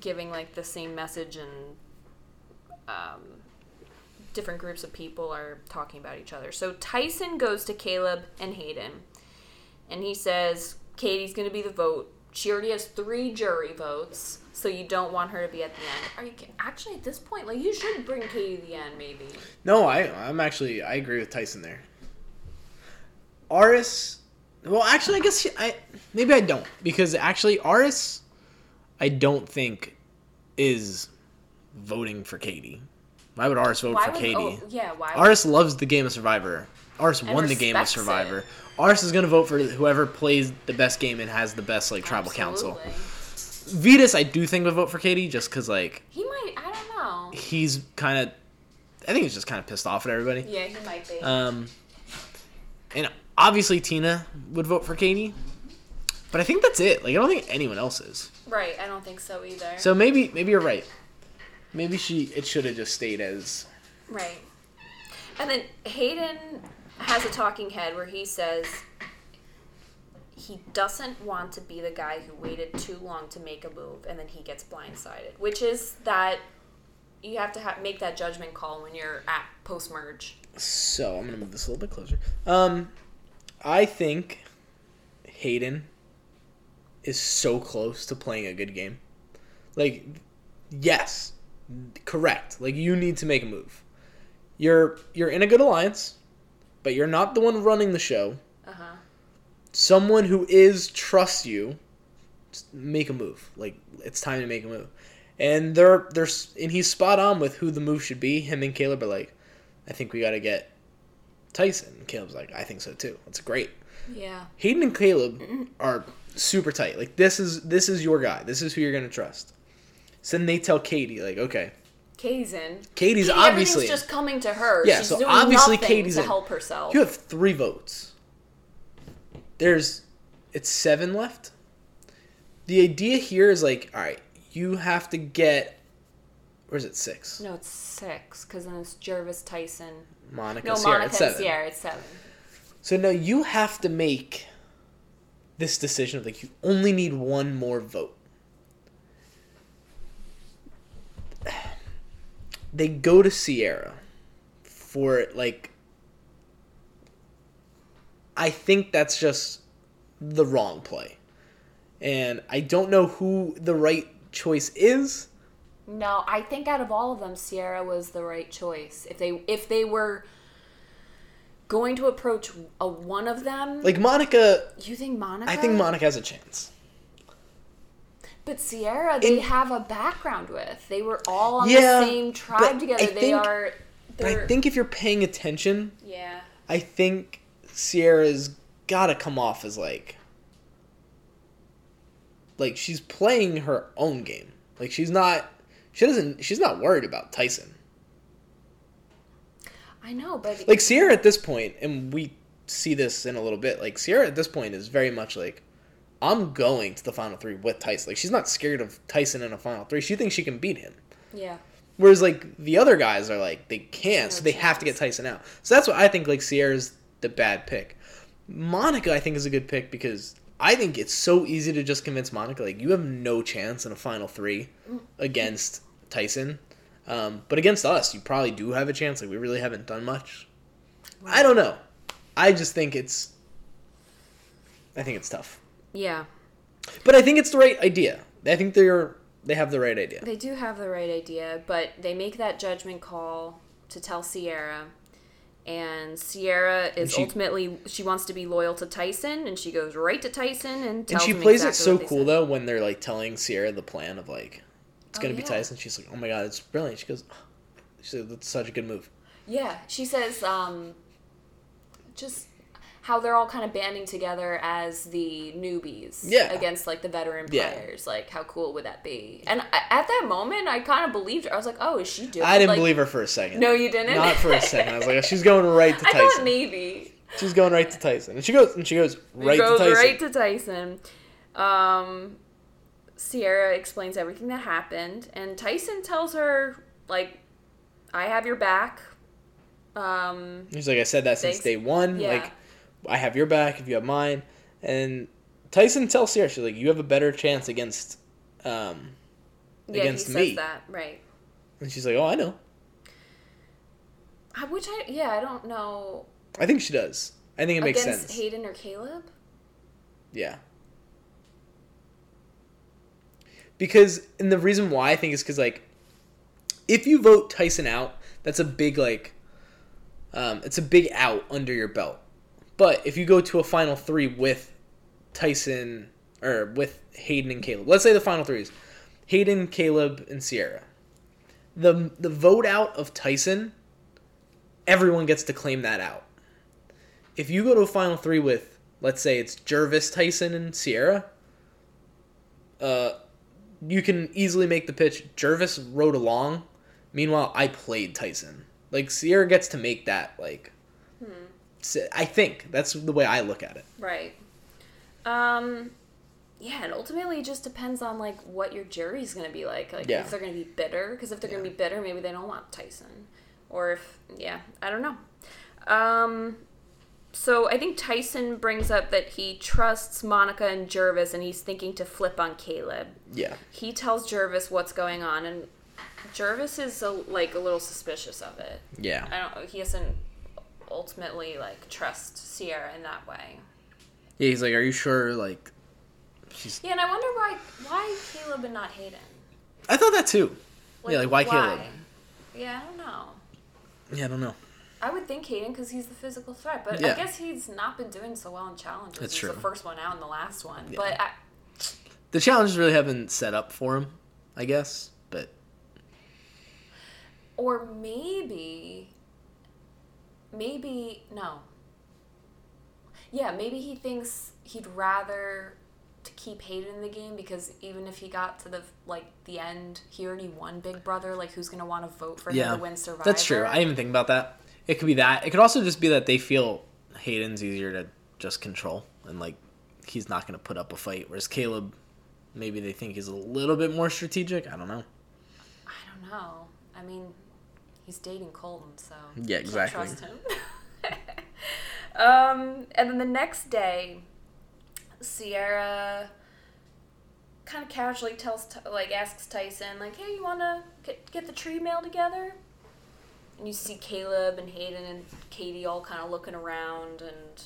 giving like the same message, and um, different groups of people are talking about each other. So Tyson goes to Caleb and Hayden, and he says Katie's going to be the vote. She already has three jury votes, so you don't want her to be at the end. Are you actually at this point? Like you should bring Katie to the end, maybe. No, I, I'm actually, I agree with Tyson there. Aras, well, actually, I guess she, I, maybe I don't because actually Aras, I don't think is voting for Katie. Why would Aras vote Why for would? Katie? Oh, yeah. Why? would- Aras loves the game of Survivor. Aras And won the game of Survivor. it. Aras is gonna vote for whoever plays the best game and has the best like tribal council. Absolutely. Vytas, I do think would vote for Katie just because like He might. I don't know. he's kind of, I think he's just kind of pissed off at everybody. Yeah, he might be. Um, and obviously Tina would vote for Katie, but I think that's it. Like I don't think anyone else is. right. I don't think so either. So maybe maybe you're right. Maybe she it should have just stayed as Right. And then Hayden has a talking head where he says he doesn't want to be the guy who waited too long to make a move and then he gets blindsided, which is that you have to ha- make that judgment call when you're at post merge. So I'm gonna move this a little bit closer. Um, I think Hayden is so close to playing a good game. Like, yes, correct. Like you need to make a move. You're you're in a good alliance, but you're not the one running the show. Uh huh. Someone who is trusts you. Make a move. Like it's time to make a move. And they're they're and he's spot on with who the move should be. Him and Caleb are like, I think we got to get Tyson. And Caleb's like, I think so too. That's great. Yeah. Hayden and Caleb are super tight. Like this is this is your guy. This is who you're gonna trust. So then they tell Katie like, okay, Katie's in. Katie's Katie, obviously just coming to her. Yeah, She's so doing obviously Katie's to in. help herself. You have three votes. There's, it's seven left. The idea here is like, all right, you have to get, or is it six? No, it's six because then it's Gervase Tyson. Monica, No, Ciera, Monica it's seven. Ciera. It's seven. So now you have to make this decision of like you only need one more vote. They go to Ciera for like I think that's just the wrong play. And I don't know who the right choice is. No, I think out of all of them, Ciera was the right choice. If they if they were going to approach a one of them, Like Monica, you think Monica? I think Monica has a chance. But Ciera, they In- have a background with. They were all on Yeah, the same tribe together. I they think- are. But I think if you're paying attention, Yeah. I think Ciera's got to come off as like like she's playing her own game. Like she's not she doesn't she's not worried about Tyson. I know, but Like Ciera at this point and we see this in a little bit. Like Ciera at this point is very much like I'm going to the final 3 with Tyson. Like she's not scared of Tyson in a final 3. She thinks she can beat him. yeah. Whereas like the other guys are like they can't, No so they have to get. Tyson out. So that's what I think. Like Ciera's the bad pick. Monica, I think, is a good pick because I think it's so easy to just convince Monica like you have no chance in a final three against Tyson. Um, but against us, you probably do have a chance. Like we really haven't done much. I don't know. I just think it's. I think it's tough, Yeah. but I think it's the right idea. I think they're they have the right idea. They do have the right idea, but they make that judgment call to tell Ciera, And Ciera is she- ultimately she wants to be loyal to Tyson, and she goes right to Tyson and And she plays exactly it so cool said. though when they're like telling Ciera the plan of like it's Oh, gonna be yeah. Tyson. She's like, oh my god, it's brilliant. She goes, she said that's such a good move. Yeah, she says um, just how they're all kind of banding together as the newbies Yeah. against like the veteran Yeah. players. Like, how cool would that be? And at that moment, I kind of believed her. I was like, oh, is she doing? I didn't like- believe her for a second. No, you didn't. Not for a [LAUGHS] second. I was like, she's going right to I Tyson. thought maybe. She's going right to Tyson, and she goes and she goes right goes to Tyson. right to Tyson. Um, Ciera explains everything that happened, and Tyson tells her like, "I have your back." Um, He's like, I said that since day one. Yeah. Like, I have your back if you have mine. And Tyson tells Ciera, she's like, you have a better chance against, um, yeah, against he me. says that right. And she's like, oh, I know. I- Which I yeah I don't know I think she does. I think it makes against sense. Hayden or Caleb. Yeah. Because, and the reason why I think is because, like, if you vote Tyson out, that's a big, like, um, it's a big out under your belt. But if you go to a final three with Tyson, or with Hayden and Caleb, let's say the final three is Hayden, Caleb, and Ciera. The, the vote out of Tyson, everyone gets to claim that out. If you go to a final three with, let's say it's Gervase, Tyson, and Ciera, uh, you can easily make the pitch. Gervase rode along. Meanwhile, I played Tyson. Like Ciera gets to make that. Like, I think that's the way I look at it. Right. Um. Yeah, and ultimately it just depends on like what your jury's gonna be like. Like Yeah. if they're gonna be bitter, because if they're Yeah. gonna be bitter, maybe they don't want Tyson, or if yeah, I don't know. Um. So I think Tyson brings up that he trusts Monica and Gervase, and he's thinking to flip on Caleb. Yeah, He tells Gervase what's going on, and Gervase is a, like a little suspicious of it. yeah, I don't. He doesn't ultimately like trust Ciera in that way. yeah. He's like, "Are you sure?" Like, she's. Yeah, and I wonder why why Caleb and not Hayden. I thought that too. yeah, like why, Caleb? Yeah, I don't know. Yeah, I don't know. I would think Hayden because he's the physical threat, but Yeah. I guess he's not been doing so well in challenges. That's he's true. the first one out and the last one. Yeah. But I, The challenges really haven't set up for him, I guess. But or maybe, maybe no. Yeah, maybe he thinks he'd rather to keep Hayden in the game because even if he got to the like the end, he already won Big Brother. Like, who's gonna want to vote for yeah, him to win Survivor? that's true. I didn't even think about that. It could be that. It could also just be that they feel Hayden's easier to just control and like he's not going to put up a fight, whereas Caleb, maybe they think he's a little bit more strategic. I don't know. I don't know. I mean, he's dating Colton, so Yeah, can't exactly. trust him. [LAUGHS] um, and then the next day, Ciera kind of casually tells, like, asks Tyson, like, "Hey, you wanna get get the tree mail together?" And you see Caleb and Hayden and Katie all kind of looking around, and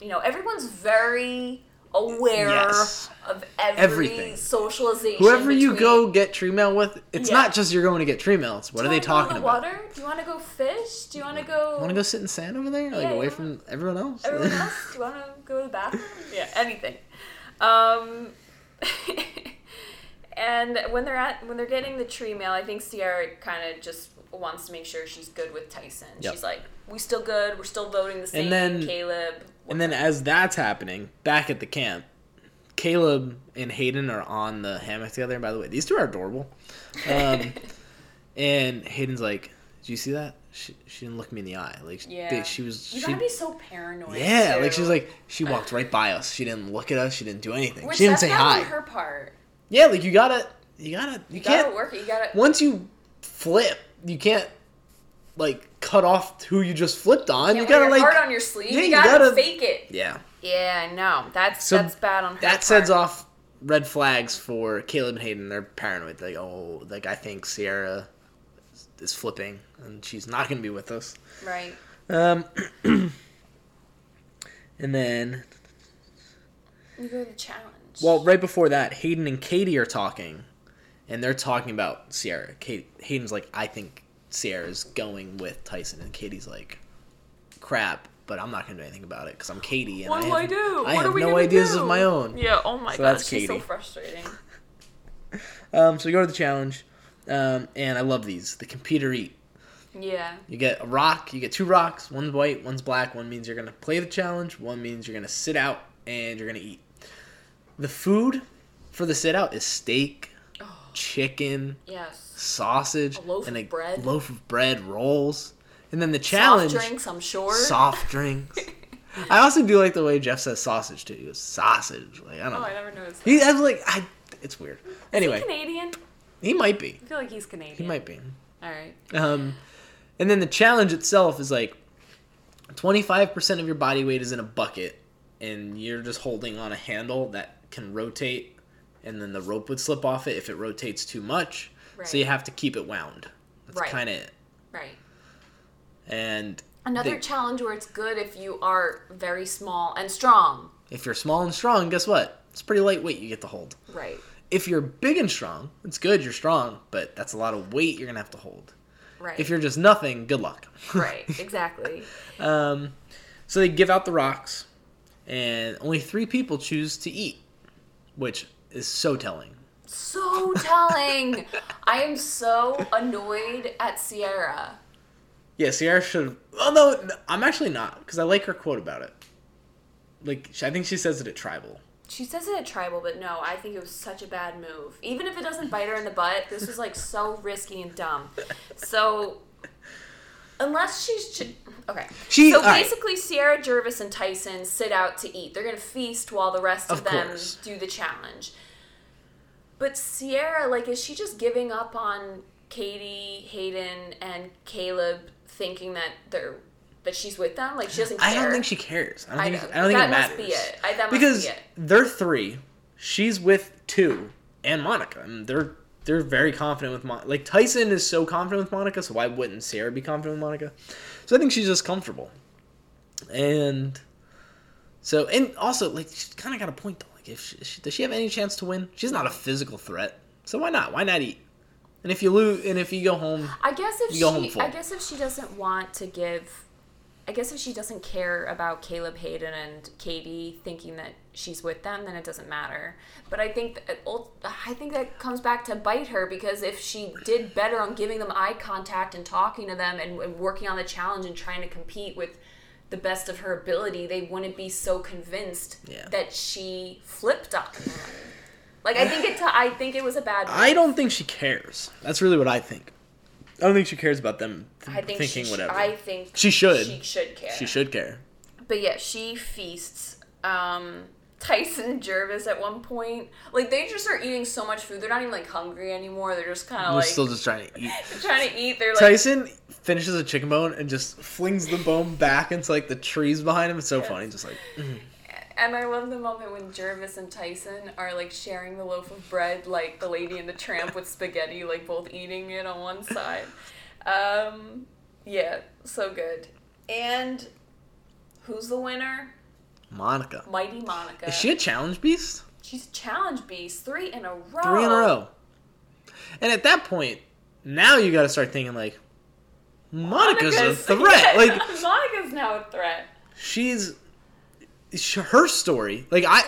you know everyone's very aware Yes. of every Everything. socialization. Whoever you go get tree mail with, it's Yeah. not just you're going to get tree mail. It's what are they talking about? Water? Do you want to go fish? Do you want to go? Want to go sit in sand over there, like Yeah, away from everyone else? Everyone [LAUGHS] else? Do you want to go to the bathroom? Yeah, anything. Um, [LAUGHS] and when they're at when they're getting the tree mail, I think Ciera kind of just wants to make sure she's good with Tyson. Yep. She's like, "We still good? We're still voting the same." And then- Caleb. And then as that's happening, back at the camp, Caleb and Hayden are on the hammock together. And By the way, these two are adorable. Um, [LAUGHS] and Hayden's like, "Do you see that? She, she didn't look me in the eye. Like yeah, they- she was You she, gotta be so paranoid. yeah, too. like she's like she walked right by us. She didn't look at us. She didn't do anything. Which she didn't say hi. her part. Yeah, like you gotta you gotta you, You can't gotta work it. You gotta. once you flip, you can't like cut off who you just flipped on. can't you gotta like on your sleeve. Yeah, you you gotta, gotta- fake it. yeah. Yeah, no, that's So that's bad on her. That part. off red flags for Caleb and Hayden. They're paranoid. Like, oh, like I think Ciera is flipping and she's not gonna be with us. Right. Um, [CLEARS THROAT] and then, You go to the challenge. well, right before that, Hayden and Katie are talking, and they're talking about Ciera. Kate, Hayden's like, I think Ciera's going with Tyson, and Katie's like, crap, but I'm not gonna do anything about it because I'm Katie and What I do have, I do? I what have are we no ideas do? of my own. Yeah. Oh my So god, that's she's so frustrating. [LAUGHS] Um, so we go to the challenge, um, and I love these. The computer eat. Yeah. You get a rock. You get two rocks. One's white. One's black. One means you're gonna play the challenge. One means you're gonna sit out and you're gonna eat. The food for the sit out is steak, chicken, Yes. sausage, A loaf and of a bread. loaf of bread, rolls, and then the challenge. Soft drinks, I'm sure. Soft drinks. [LAUGHS] I also do like the way Jeff says sausage too. He goes sausage. Like I don't Oh, know. I never noticed. That. He has like I. It's weird. Anyway, Is he Canadian? he might be. I feel like he's Canadian. He might be. All right. Um, and then the challenge itself is like 25% of your body weight is in a bucket, and you're just holding on a handle that can rotate, and then the rope would slip off it if it rotates too much. Right. So you have to keep it wound. That's Right. kind of it. Right. And Another They- challenge where it's good if you are very small and strong. if you're small and strong, guess what? It's pretty lightweight you get to hold. Right. If you're big and strong, it's good, you're strong, but that's a lot of weight you're going to have to hold. Right. If you're just nothing, good luck. [LAUGHS] right. Exactly. Um, so they give out the rocks, and only three people choose to eat, which is so telling. so telling. I am so annoyed at Ciera. Yeah, Ciera should. No, I'm actually not because I like her quote about it. Like I think she says it at tribal. She says it at tribal, but no, I think it was such a bad move. Even if it doesn't bite her in the butt, this was like so risky and dumb. So, unless she's okay, She- so all right. basically Ciera Gervase and Tyson sit out to eat. They're gonna feast while the rest of, Of them course. do the challenge. But Ciera, like, is she just giving up on Katie, Hayden, and Caleb, thinking that they're that she's with them? Like she doesn't care. I don't think she cares. I don't I think. know. I don't think it must matters. be it. I- that must because be it. they're three. She's with two, and Monica. And they're they're very confident with Monica. Like Tyson is so confident with Monica, so why wouldn't Sarah be confident with Monica? So I think she's just comfortable. And so, and also, like, she's kind of got a point though. Like, if she, she- does she have any chance to win? She's not a physical threat, so why not? Why not eat? And if you lose, and if you go home, I guess if You go home she, full. I guess if she doesn't want to give, I guess if she doesn't care about Caleb Hayden and Katie thinking that she's with them, then it doesn't matter. But I think that, I think that comes back to bite her because if she did better on giving them eye contact and talking to them and, and working on the challenge and trying to compete with the best of her ability, they wouldn't be so convinced Yeah. that she flipped on them. Like I think it. I think it was a bad. I don't think she cares. That's really what I think. I don't think she cares about them th- I think thinking she, whatever. I think She should. She should care. she should care. But yeah, she feasts. Um, Tyson and Gervase at one point, like they just are eating so much food. They're not even like hungry anymore. They're just kind of They're like still just trying to eat. [LAUGHS] trying to eat. They're like Tyson finishes a chicken bone and just flings the bone back into like the trees behind him. It's so funny. Just like mm. And I love the moment when Gervase and Tyson are like sharing the loaf of bread, like the lady and the tramp with spaghetti, like both eating it on one side. Um, yeah, so good. And who's the winner? Monica. Mighty Monica. Is she a challenge beast? She's challenge beast three in a row. Three in a row. And at that point, now you got to start thinking like, Monica's, a [LAUGHS] threat. yeah, Like [LAUGHS] Monica's now a threat. she's her story. Like I,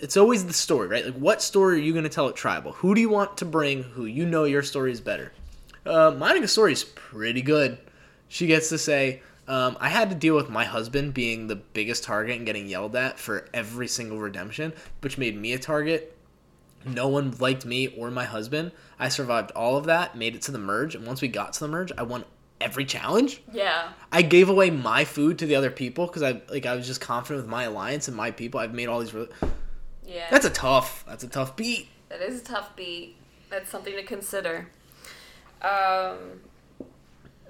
it's always the story, right? Like what story are you going to tell at tribal? Who do you want to bring? Who you know your story is better? Uh, Monica's story is pretty good. She gets to say, um, "I had to deal with my husband being the biggest target and getting yelled at for every single redemption, which made me a target. No one liked me or my husband. I survived all of that, made it to the merge, and once we got to the merge, I won every challenge." Yeah. I gave away my food to the other people because I like I was just confident with my alliance and my people. I've made all these. Really, Yeah. that's a tough. That's a tough beat. that is a tough beat. That's something to consider. Um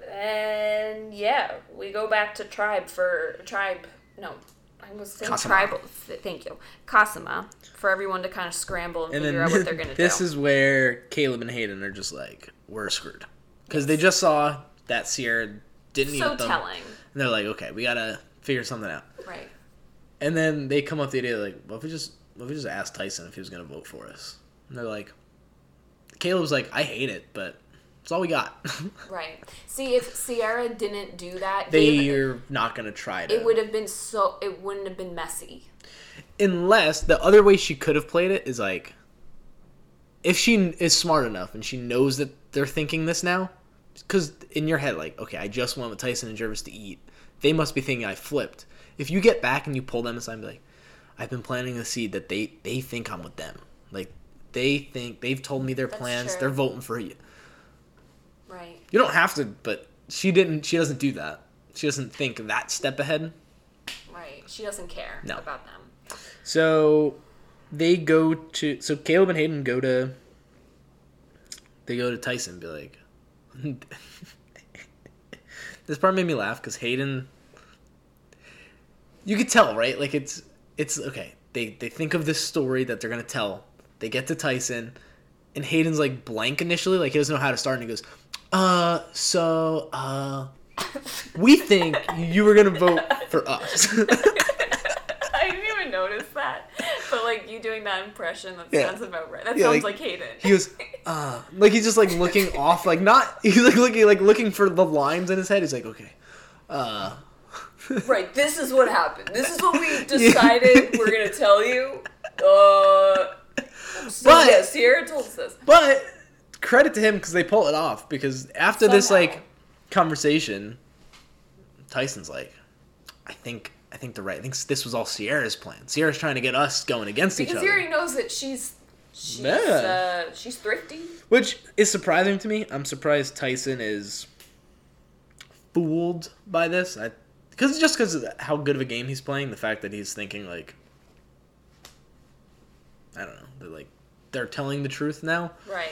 and yeah, we go back to tribe for tribe no, I was saying Kasama. tribal th- thank you. Kasama. For everyone to kind of scramble and, And figure then out what they're gonna this [LAUGHS] do. This is where Caleb and Hayden are just like we're screwed because they just saw that Ciera didn't eat so with them, telling. and they're like, okay, we gotta figure something out. Right. And then they come up with the idea like, what if we just what if we just asked Tyson if he was gonna vote for us? And they're like, Caleb's like, I hate it, but That's all we got. [LAUGHS] Right. See, if Ciera didn't do that, they are not gonna try to. it would have been so. It wouldn't have been messy. unless the other way she could have played it is like if she is smart enough and she knows that they're thinking this now because in your head like okay i just went with tyson and gervase to eat they must be thinking i flipped if you get back and you pull them aside and be like i've been planting the seed that they they think i'm with them like they think they've told me their That's plans true. they're voting for you Right. you don't have to but she didn't she doesn't do that she doesn't think that step ahead Right. She doesn't care No. about them. So they go to so Caleb and Hayden go to they go to Tyson and be like [LAUGHS] this part made me laugh because Hayden you could tell right like it's it's okay they they think of this story that they're gonna tell they get to Tyson and Hayden's like blank initially like he doesn't know how to start and he goes uh so uh we think you were gonna vote for us [LAUGHS] I didn't even notice that. But like you doing that impression, that Yeah. sounds about right. That Yeah, sounds like, like, Hayden. he was uh like he's just like looking [LAUGHS] off like not he's like looking like looking for the lines in his head he's like okay uh Right, this is what happened. This is what we [LAUGHS] decided we're gonna tell you. Uh, so But- yeah, Ciera told us this. but credit to him because they pull it off because after this like conversation tyson's like i think i think the right i think this was all ciera's plan ciera's trying to get us going against each Because other he already knows that she's she's Yeah. uh, she's thrifty. which is surprising to me i'm surprised tyson is fooled by this i because just because of how good of a game he's playing the fact that he's thinking like i don't know they're like they're telling the truth now Right.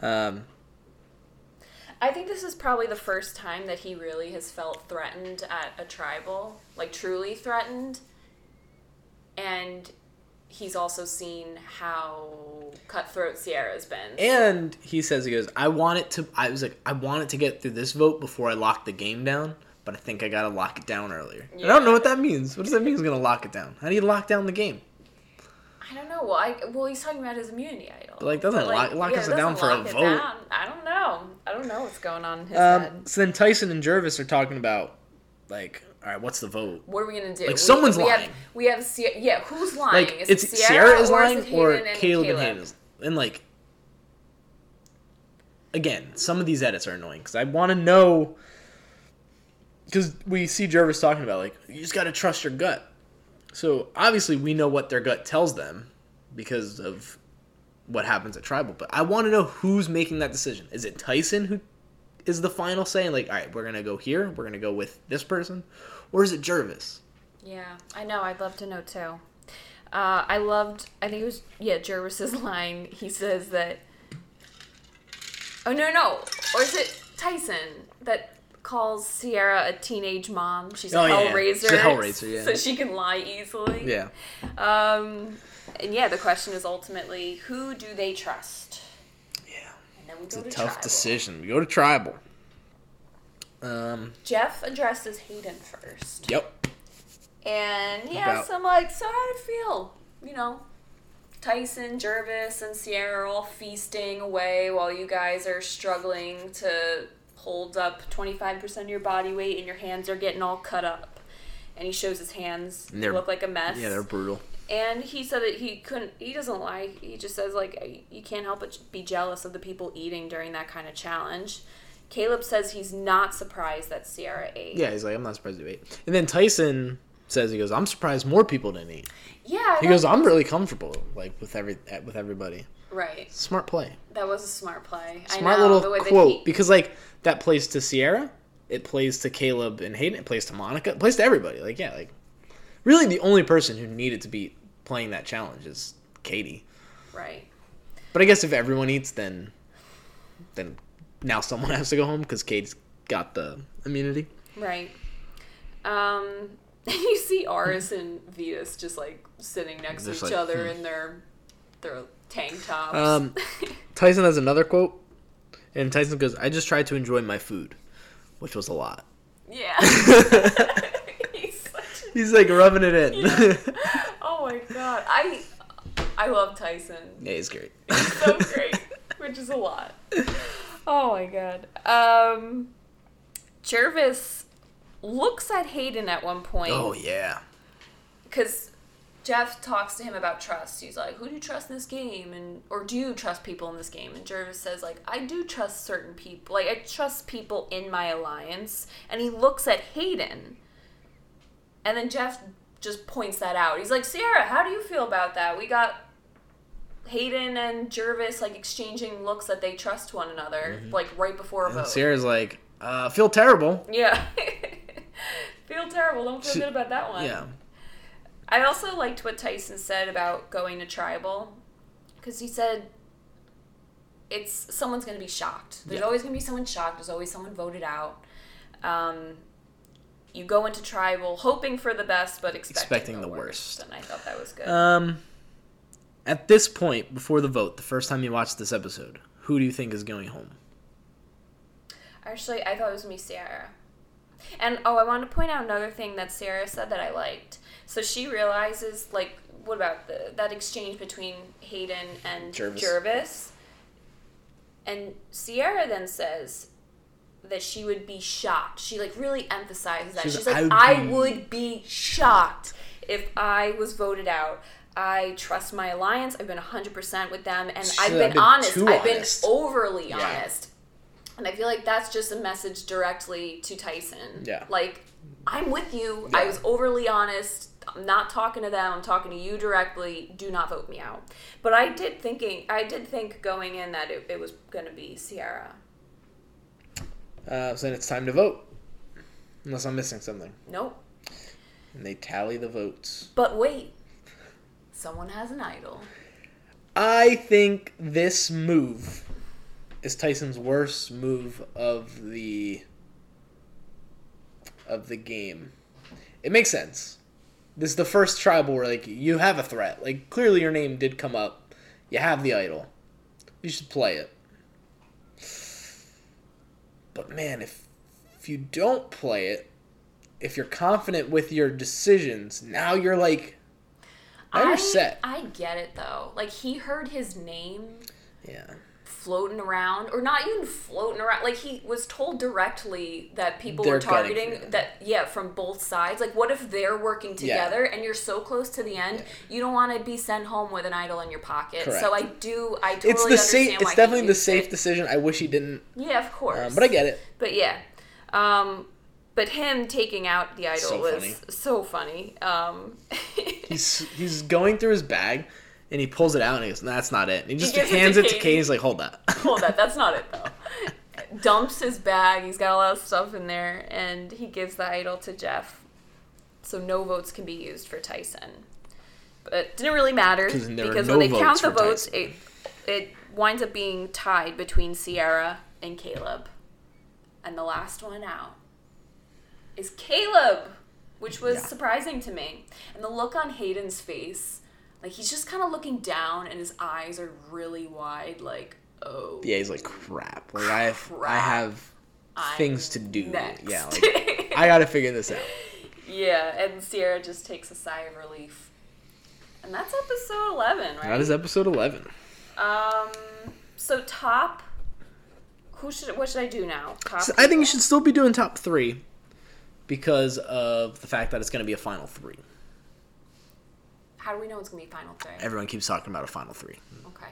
Um I think this is probably the first time that he really has felt threatened at a tribal, like truly threatened. And he's also seen how cutthroat Ciera's been. And he says he goes, I want it to I was like, I want it to get through this vote before I lock the game down, but I think I gotta lock it down earlier. And I don't know what that means. What does that mean he's gonna lock it down? How do you lock down the game? I don't know. Well, I, well, he's talking about his immunity idol. Like, doesn't lock- lock yeah, us down doesn't for a vote. down. I don't know. I don't know what's going on in his head. Um, so then Tyson and Gervase are talking about like, all right, what's the vote? What are we gonna do? like, someone's we lying. Have, we have Sie- yeah. Who's lying? Like is it's it Ciera, Ciera, is or lying is or Hayden and Caleb, Caleb and Hayden is and like again, some of these edits are annoying because I want to know because we see Gervase talking about like you just got to trust your gut. So obviously we know what their gut tells them because of what happens at tribal. But I want to know who's making that decision. Is it Tyson who is the final say? Like, all right, we're gonna go here. We're gonna go with this person, or is it Gervase? Yeah, I know. I'd love to know too. Uh, I loved. I think it was yeah Gervase's [LAUGHS] line. He says that. Oh no no, or is it Tyson that calls Ciera a teenage mom? She's a Oh, yeah, yeah. hellraiser. She's a hellraiser, yeah. [LAUGHS] So she can lie easily. Yeah. Um, and yeah, the question is ultimately who do they trust? Yeah. And then we It's go a to tough tribal. decision. We go to tribal. Um. Jeff addresses Hayden first. Yep. And yeah, About- so I'm like, so how did it feel? You know, Tyson, Gervase, and Ciera are all feasting away while you guys are struggling to hold up 25% of your body weight and your hands are getting all cut up. And he shows his hands. And They look like a mess. Yeah, they're brutal. And he said that he couldn't, he doesn't lie. He just says, like, you can't help but be jealous of the people eating during that kind of challenge. Caleb says he's not surprised that Ciera ate. Yeah, he's like, I'm not surprised you ate. And then Tyson says he goes, I'm surprised more people didn't eat. Yeah. He goes, I'm really comfortable like with every with everybody. Right. Smart play. That was a smart play. Smart I know, the little way quote he- because like that plays to Ciera, it plays to Caleb and Hayden, it plays to Monica, it plays to everybody. Like yeah, like really the only person who needed to be playing that challenge is Katie. right. But I guess if everyone eats, then then now someone [LAUGHS] has to go home because Katie's got the immunity. Right. Um, and [LAUGHS] you see Aras and Vytas just like sitting next Just to each like, other hmm. in their their tank tops. Um, [LAUGHS] Tyson has another quote, and Tyson goes, "I just tried to enjoy my food," which was a lot. yeah. [LAUGHS] [LAUGHS] He's He's like rubbing it in. Yeah. oh my god. I I love Tyson. yeah, he's great. so great, which is a lot. Oh my god. Um, Gervase looks at Hayden at one point. Oh yeah. because Jeff talks to him about trust. He's like, "Who do you trust in this game?" And or do you trust people in this game? And Gervase says, "Like I do trust certain people. Like I trust people in my alliance." And he looks at Hayden, and then Jeff just points that out. He's like, "Ciera, how do you feel about that? We got." Hayden and Gervase like exchanging looks that they trust one another, like right before a And vote. Ciera's like, uh, feel terrible. yeah, [LAUGHS] feel terrible. Don't feel She- good about that one. Yeah. I also liked what Tyson said about going to tribal because he said it's someone's going to be shocked. There's Yeah. always going to be someone shocked. There's always someone voted out. Um, you go into tribal hoping for the best, but expecting, Expecting the, the worst. worst. And I thought that was good. Um, at this point, before the vote, the first time you watched this episode, who do you think is going home? Actually, I thought it was going to be Sarah. And oh, I want to point out another thing that Sarah said that I liked. So she realizes, like, what about the, that exchange between Hayden and Gervase. Gervase? And Ciera then says that she would be shocked. She like really emphasizes that. She's She's, like, "I I would would, be- shocked if I was voted out. I trust my alliance. I've been 100% with them. And I've been, been honest. I've been overly Yeah. honest. And I feel like that's just a message directly to Tyson. Yeah. Like, I'm with you. Yeah. I was overly honest. I'm not talking to them. I'm talking to you directly. Do not vote me out. But I did thinking, I did think going in that it, it was going to be Ciera. Uh, so then it's time to vote. Unless I'm missing something. Nope. And they tally the votes. But wait, someone has an idol. I think this move is Tyson's worst move of the of the game. It makes sense. This is the first tribal where like you have a threat. Like clearly your name did come up. You have the idol. You should play it. But man, if if you don't play it, if you're confident with your decisions, now you're like now I, you're set. I get it though. Like he heard his name Yeah. Floating around, or not even floating around. Like he was told directly that people They're were targeting that. Yeah, from both sides. Like, what if they're working together Yeah. and you're so close to the end, you don't want to be sent home with an idol in your pocket. So I do. I totally it's the safe. It's definitely the safe it. decision. I wish he didn't, Yeah, of course. um, but I get it. But yeah, um, but him taking out the idol So was funny. so funny. Um, [LAUGHS] He's he's going through his bag, and he pulls it out, and he goes, "That's not it." And he just it to hands it to Katie. Katie. He's like, "Hold that." [LAUGHS] Hold that. That's not it though. [LAUGHS] Dumps his bag. He's got a lot of stuff in there, and he gives the idol to Jeff. So no votes can be used for Tyson. But it didn't really matter 'Cause there are because no when they count the votes, Tyson. it it winds up being tied between Ciera and Caleb. And the last one out is Caleb, which was Yeah. surprising to me. And the look on Hayden's face, like he's just kind of looking down and his eyes are really wide, like, oh. yeah, he's like, "Crap! Like I have, I Crap. have I'm things to do. next. Yeah, like I gotta figure this out." [LAUGHS] yeah, and Ciera just takes a sigh of relief. And that's episode 11, right? That is episode eleven. Um, so top. Who should? What should I do now? Top. So I think you should still be doing top three because of the fact that it's gonna be a final three. How do we know it's gonna be final three? Everyone keeps talking about a final three. Okay.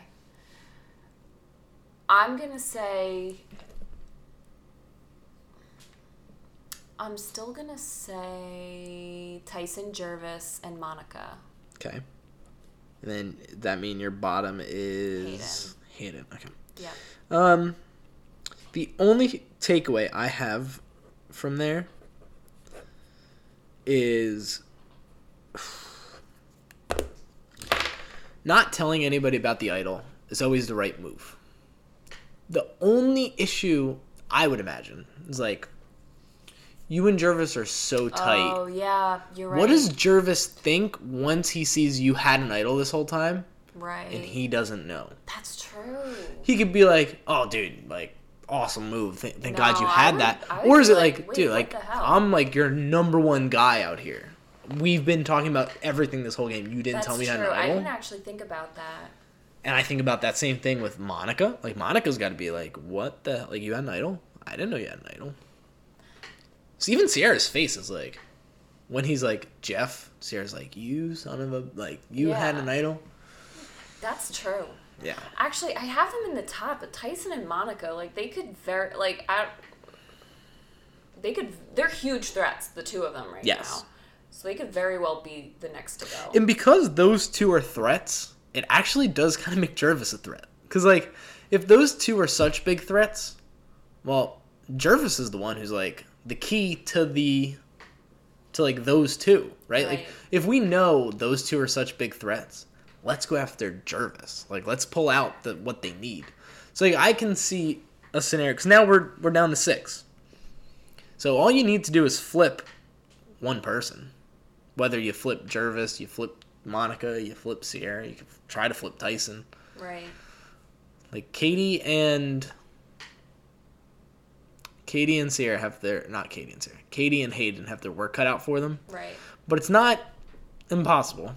I'm gonna say. I'm still gonna say Tyson Gervase and Monica. Okay. And then that mean your bottom is Hayden. Okay. Yeah. Um, the only takeaway I have from there is not telling anybody about the idol is always the right move. The only issue I would imagine is like you and Gervase are so tight. Oh yeah, you're right. What does Gervase think once he sees you had an idol this whole time right? and he doesn't know? That's true. he could be like, "Oh, dude, like awesome move. Thank, thank God you had would- that." Or is it like, like, dude, like? I'm like your number one guy out here. We've been talking about everything this whole game. You didn't That's tell me true. an I didn't actually think about that. And I think about that same thing with Monica. Like Monica's got to be like, "What the like you had an idol? I didn't know you had an idol." So even Ciera's face is like, when he's like Jeff, Ciera's like, "You son of a like you had an idol." That's true. Yeah. Actually, I have them in the top, but Tyson and Monica, like they could very like I. They could. They're huge threats, the two of them right Yes. now. So they could very well be the next to go. And because those two are threats, it actually does kind of make Gervase a threat. Because, like, if those two are such big threats, well, Gervase is the one who's, like, the key to the. to, like, those two, right? Like, if we know those two are such big threats, let's go after Gervase. Like, let's pull out the what they need. So, like, I can see a scenario. Because now we're, we're down to six. So, all you need to do is flip one person whether you flip Gervase, you flip Monica, you flip Ciera, you can try to flip Tyson. right. Like Katie and Katie and Ciera have their not Katie and Ciera. Katie and Hayden have their work cut out for them, Right. but it's not impossible.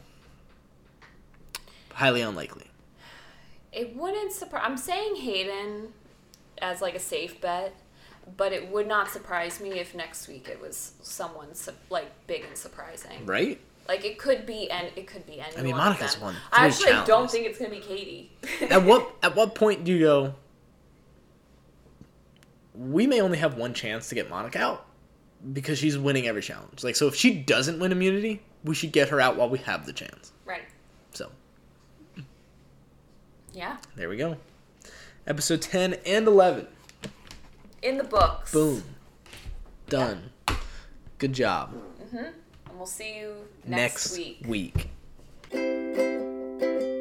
Highly unlikely. It wouldn't surprise. I'm saying Hayden as like a safe bet, but it would not surprise me if next week it was someone su- like big and surprising. Right? Like it could be, and it could be anyone. of Monica's them. won I actually don't think it's gonna be Katie. [LAUGHS] At what at what point do you go we may only have one chance to get Monica out because she's winning every challenge. Like so if she doesn't win immunity, we should get her out while we have the chance. right. So, Yeah. there we go. Episode 10 and 11. In the books. Boom. Done. Good job. Mm-hmm. And we'll see you next, Next week. week.